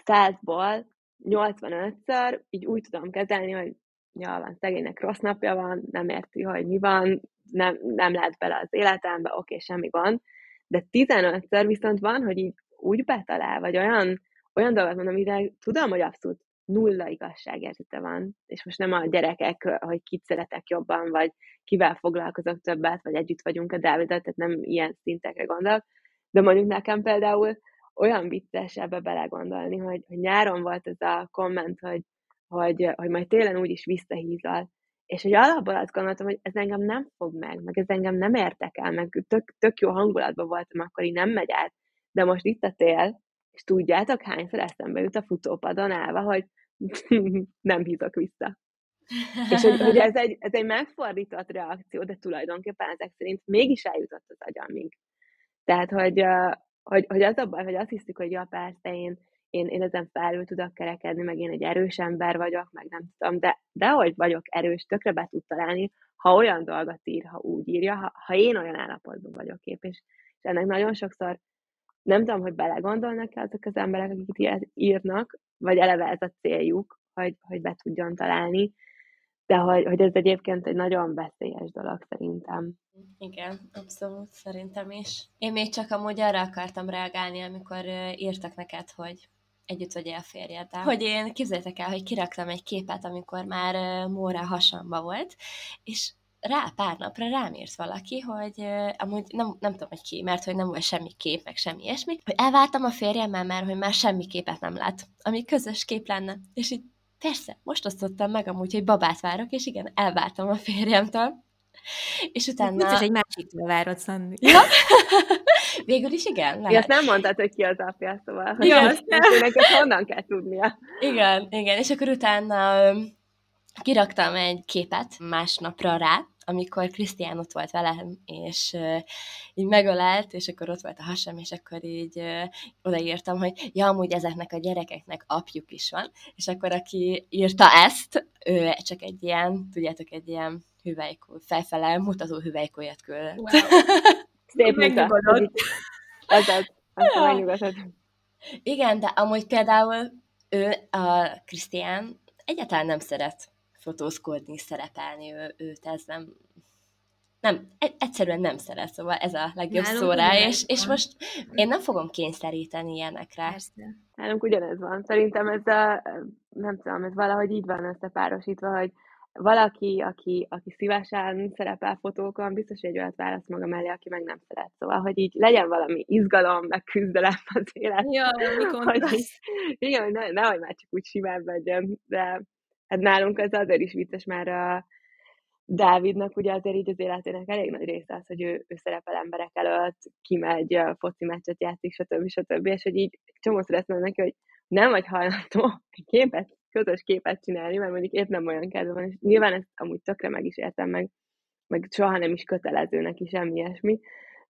100-ból 85-ször így úgy tudom kezelni, hogy ja, van, szegénynek rossz napja van, nem érti, hogy mi van, nem, nem lát bele az életembe, oké, semmi gond, de 15-ször viszont van, hogy így úgy betalál, vagy olyan, olyan dolgot mondom, amire tudom, hogy abszolút nulla igazságérzete van, és most nem a gyerekek, hogy kit szeretek jobban, vagy kivel foglalkozok többet, vagy együtt vagyunk a Dávidat, tehát nem ilyen szintekre gondolok, de mondjuk nekem például olyan vicces ebbe belegondolni, hogy, hogy nyáron volt ez a komment, hogy, hogy, hogy majd télen úgyis visszahízal, és hogy alapból azt gondoltam, hogy ez engem nem fog meg, meg ez engem nem érdekel, meg tök, tök jó hangulatban voltam, akkor így nem megy át. De most itt a tél, és tudjátok, hányszor eszembe jut a futópadon állva, hogy *laughs* nem hízok vissza. És hogy, hogy ez, egy, ez egy megfordított reakció, de tulajdonképpen ezek szerint mégis eljutott az agyamig. Tehát, hogy, hogy, hogy az a baj, hogy azt hiszük, hogy ja, persze, én, én, én ezen felül tudok kerekedni, meg én egy erős ember vagyok, meg nem tudom, de dehogy vagyok erős, tökre be tud találni, ha olyan dolgot ír, ha úgy írja, ha, ha én olyan állapotban vagyok kép, és, és ennek nagyon sokszor nem tudom, hogy belegondolnak-e azok az emberek, akik ilyet írnak, vagy eleve ez a céljuk, hogy, hogy be tudjon találni, de hogy, hogy ez egyébként egy nagyon veszélyes dolog szerintem. Igen, abszolút, szerintem is. Én még csak amúgy arra akartam reagálni, amikor írtak neked, hogy együtt vagy a férjeddel. Hogy én, képzeljétek el, hogy kiraktam egy képet, amikor már Móra hasamba volt, és rá pár napra rám írt valaki, hogy uh, amúgy nem, nem tudom, hogy ki, mert hogy nem volt semmi kép, meg semmi ilyesmi, hogy elváltam a férjemmel, mert hogy már semmi képet nem lát, ami közös kép lenne. És így persze, most osztottam meg amúgy, hogy babát várok, és igen, elváltam a férjemtől. És utána... Ez egy másik várod, Szandi. Ja? *laughs* Végül is igen, lehet. Ezt nem mondtad, hogy ki az apja, szóval hogy igen. azt neked honnan kell tudnia. Igen, igen, és akkor utána kiraktam egy képet másnapra rá, amikor Krisztián ott volt velem, és uh, így megölelt, és akkor ott volt a hasam, és akkor így uh, odaírtam, hogy ja, amúgy ezeknek a gyerekeknek apjuk is van, és akkor aki írta ezt, ő csak egy ilyen, tudjátok, egy ilyen hüvelykú, felfele mutató hüvelykújat küldött. Wow. *laughs* Szép mutat. Ez az, azt Igen, de amúgy például ő, a Krisztián egyáltalán nem szeret fotózkodni, szerepelni, ő, őt ez nem, nem, egyszerűen nem szeret, szóval ez a legjobb Nálunk szó rá, és, és most én nem fogom kényszeríteni ilyenekre. Persze. Nálunk ugyanez van. Szerintem ez a, nem tudom, ez valahogy így van összepárosítva, hogy valaki, aki, aki szívesen szerepel fotókon, biztos, hogy egy olyat választ maga mellé, aki meg nem szeret. Szóval, hogy így legyen valami izgalom, meg küzdelem az élet. Ja, *laughs* hogy így, igen, hogy ne, nehogy már csak úgy simán legyen, de hát nálunk ez azért is vicces, mert a Dávidnak ugye azért így az életének elég nagy része az, hogy ő, ő szerepel emberek előtt, kimegy, foci meccset játszik, stb. stb. És hogy így csomószor ezt neki, hogy nem vagy hajlandó képet, közös képet csinálni, mert mondjuk épp nem olyan kedve van, és nyilván ezt amúgy tökre meg is értem, meg, meg soha nem is kötelező neki semmi ilyesmi,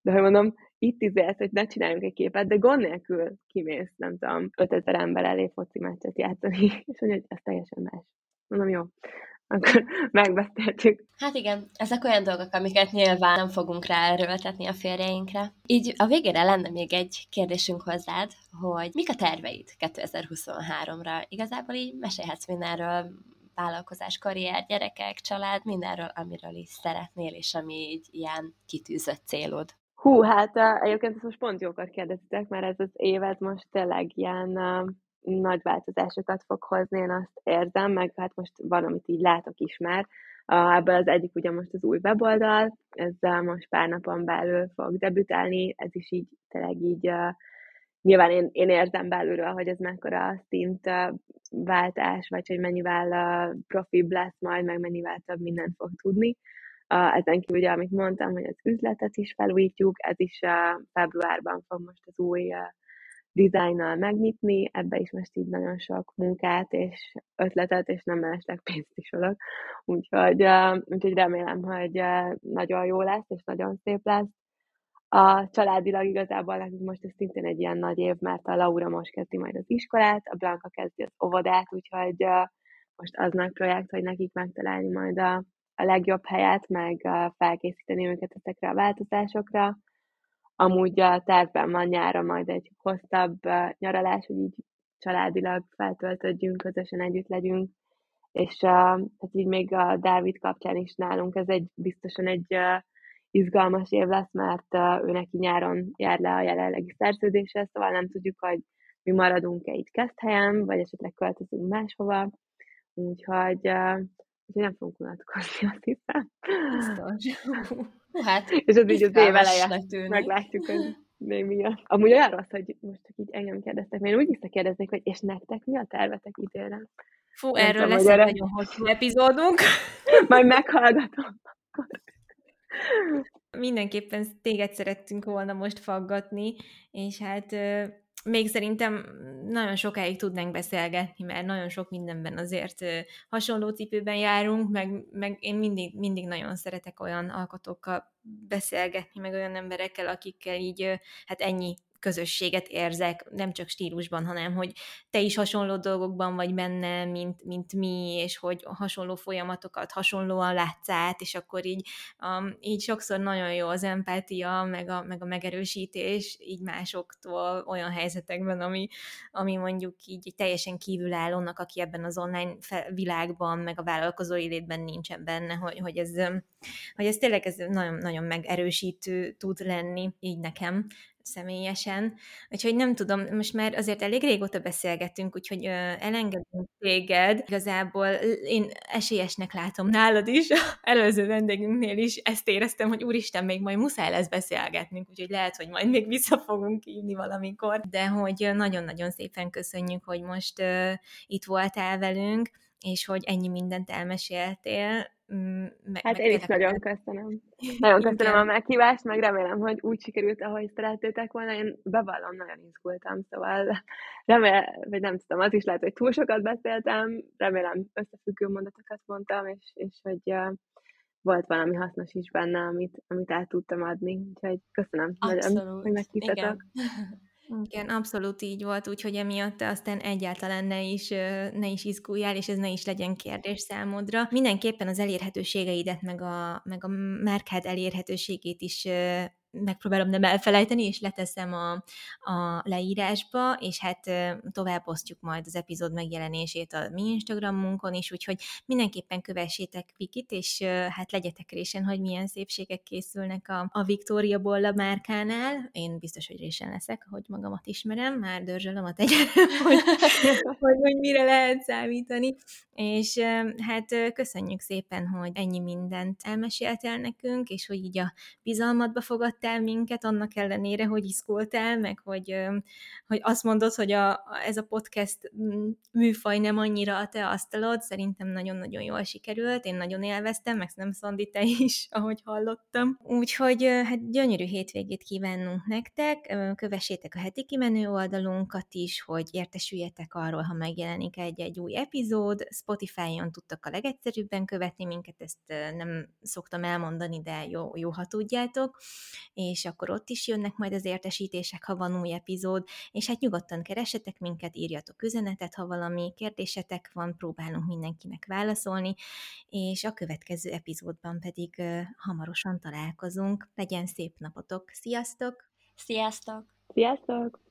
de hogy mondom, itt izélsz, hogy ne csináljunk egy képet, de gond nélkül kimész, nem tudom, 5000 ember elé foci meccset játszani, *laughs* és hogy ez teljesen más. Mondom, jó, akkor *laughs* megbeszéltük. Hát igen, ezek olyan dolgok, amiket nyilván nem fogunk ráerőltetni a férjeinkre. Így a végére lenne még egy kérdésünk hozzád, hogy mik a terveid 2023-ra? Igazából így mesélhetsz mindenről, vállalkozás, karrier, gyerekek, család, mindenről, amiről is szeretnél, és ami így ilyen kitűzött célod. Hú, hát egyébként ezt most pont jókat kérdeztek, mert ez az évet most tényleg ilyen nagy változásokat fog hozni, én azt érzem, meg hát most van, amit így látok is már. Ebből az egyik ugye most az új weboldal, ezzel most pár napon belül fog debütálni, ez is így tényleg így nyilván én, én érzem belülről, hogy ez mekkora szint váltás, vagy hogy mennyivel profibb lesz majd, meg mennyivel több mindent fog tudni. Ezen kívül ugye, amit mondtam, hogy az üzletet is felújítjuk, ez is februárban fog most az új dizájnnal megnyitni, ebbe is most így nagyon sok munkát és ötletet, és nem mellesleg pénzt is olok. Úgyhogy, úgyhogy remélem, hogy nagyon jó lesz, és nagyon szép lesz. A családilag igazából nekünk most ez szintén egy ilyen nagy év, mert a Laura most kezdi majd az iskolát, a Blanka kezdi az óvodát, úgyhogy most az nagy projekt, hogy nekik megtalálni majd a, a legjobb helyet, meg felkészíteni őket ezekre a változásokra Amúgy a tervben van nyára majd egy hosszabb nyaralás, hogy így családilag feltöltödjünk, közösen együtt legyünk, és uh, hát így még a Dávid kapcsán is nálunk ez egy biztosan egy uh, izgalmas év lesz, mert uh, ő neki nyáron jár le a jelenlegi szerződése, szóval nem tudjuk, hogy mi maradunk-e itt helyen, vagy esetleg költözünk máshova, úgyhogy, uh, úgyhogy nem fogunk unatkozni, azt hiszem. Biztos. hát, és az így az év eleje, meglátjuk, hogy még mi a... Amúgy olyan rossz, hogy most csak így engem kérdeztek, mert én úgy visszakérdeznék, hogy és nektek mi a tervetek idénre? Fú, nem erről lesz egy nagyon hosszú epizódunk. *laughs* Majd meghallgatom. Mindenképpen téged szerettünk volna most faggatni, és hát még szerintem nagyon sokáig tudnánk beszélgetni, mert nagyon sok mindenben azért hasonló cipőben járunk, meg, meg én mindig, mindig nagyon szeretek olyan alkotókkal beszélgetni, meg olyan emberekkel, akikkel így hát ennyi közösséget érzek, nem csak stílusban, hanem hogy te is hasonló dolgokban vagy benne, mint, mint mi, és hogy hasonló folyamatokat hasonlóan látsz át, és akkor így, um, így sokszor nagyon jó az empátia, meg a, meg a megerősítés így másoktól olyan helyzetekben, ami, ami mondjuk így teljesen kívülállónak, aki ebben az online világban, meg a vállalkozó életben nincsen benne, hogy, hogy ez, hogy ez tényleg ez nagyon, nagyon megerősítő tud lenni így nekem, személyesen. Úgyhogy nem tudom, most már azért elég régóta beszélgetünk, úgyhogy elengedünk téged. Igazából én esélyesnek látom nálad is, előző vendégünknél is ezt éreztem, hogy úristen, még majd muszáj lesz beszélgetnünk, úgyhogy lehet, hogy majd még vissza fogunk hívni valamikor, de hogy nagyon-nagyon szépen köszönjük, hogy most itt voltál velünk, és hogy ennyi mindent elmeséltél. Mm, meg, hát én is nagyon köszönöm. *laughs* Nagyon köszönöm a meghívást, meg remélem, hogy úgy sikerült, ahogy szerettétek volna. Én bevallom, nagyon izgultam, szóval *laughs* remélem, vagy nem tudom, az is lehet, hogy túl sokat beszéltem, remélem összefüggő mondatokat mondtam, és, és hogy uh, volt valami hasznos is benne, amit, amit el tudtam adni. Úgyhogy köszönöm Abszolút. nagyon, hogy meghívtatok. Igen, *laughs* abszolút így volt, úgyhogy emiatt aztán egyáltalán ne is, ne is izguljál, és ez ne is legyen kérdés számodra. Mindenképpen az elérhetőségeidet, meg a, meg a márkád elérhetőségét is megpróbálom nem elfelejteni, és leteszem a, a leírásba, és hát tovább osztjuk majd az epizód megjelenését a mi Instagramunkon is, úgyhogy mindenképpen kövessétek Vikit, és hát legyetek résen, hogy milyen szépségek készülnek a, a Victoria Bolla márkánál. Én biztos, hogy résen leszek, hogy magamat ismerem, már dörzsölöm a tegyet, *laughs* hogy, hogy, hogy mire lehet számítani. És hát köszönjük szépen, hogy ennyi mindent elmeséltél nekünk, és hogy így a bizalmadba fogadtál minket, annak ellenére, hogy iszkoltál, meg hogy, hogy azt mondod, hogy a, ez a podcast műfaj nem annyira a te asztalod, szerintem nagyon-nagyon jól sikerült, én nagyon élveztem, meg nem Szandi, te is, *laughs* ahogy hallottam. Úgyhogy hát gyönyörű hétvégét kívánunk nektek, kövessétek a heti kimenő oldalunkat is, hogy értesüljetek arról, ha megjelenik egy-egy új epizód, Spotify-on tudtak a legegyszerűbben követni minket, ezt nem szoktam elmondani, de jó, jó ha tudjátok, és akkor ott is jönnek majd az értesítések, ha van új epizód, és hát nyugodtan keressetek minket, írjatok üzenetet, ha valami kérdésetek van, próbálunk mindenkinek válaszolni, és a következő epizódban pedig hamarosan találkozunk. Legyen szép napotok! Sziasztok! Sziasztok! Sziasztok!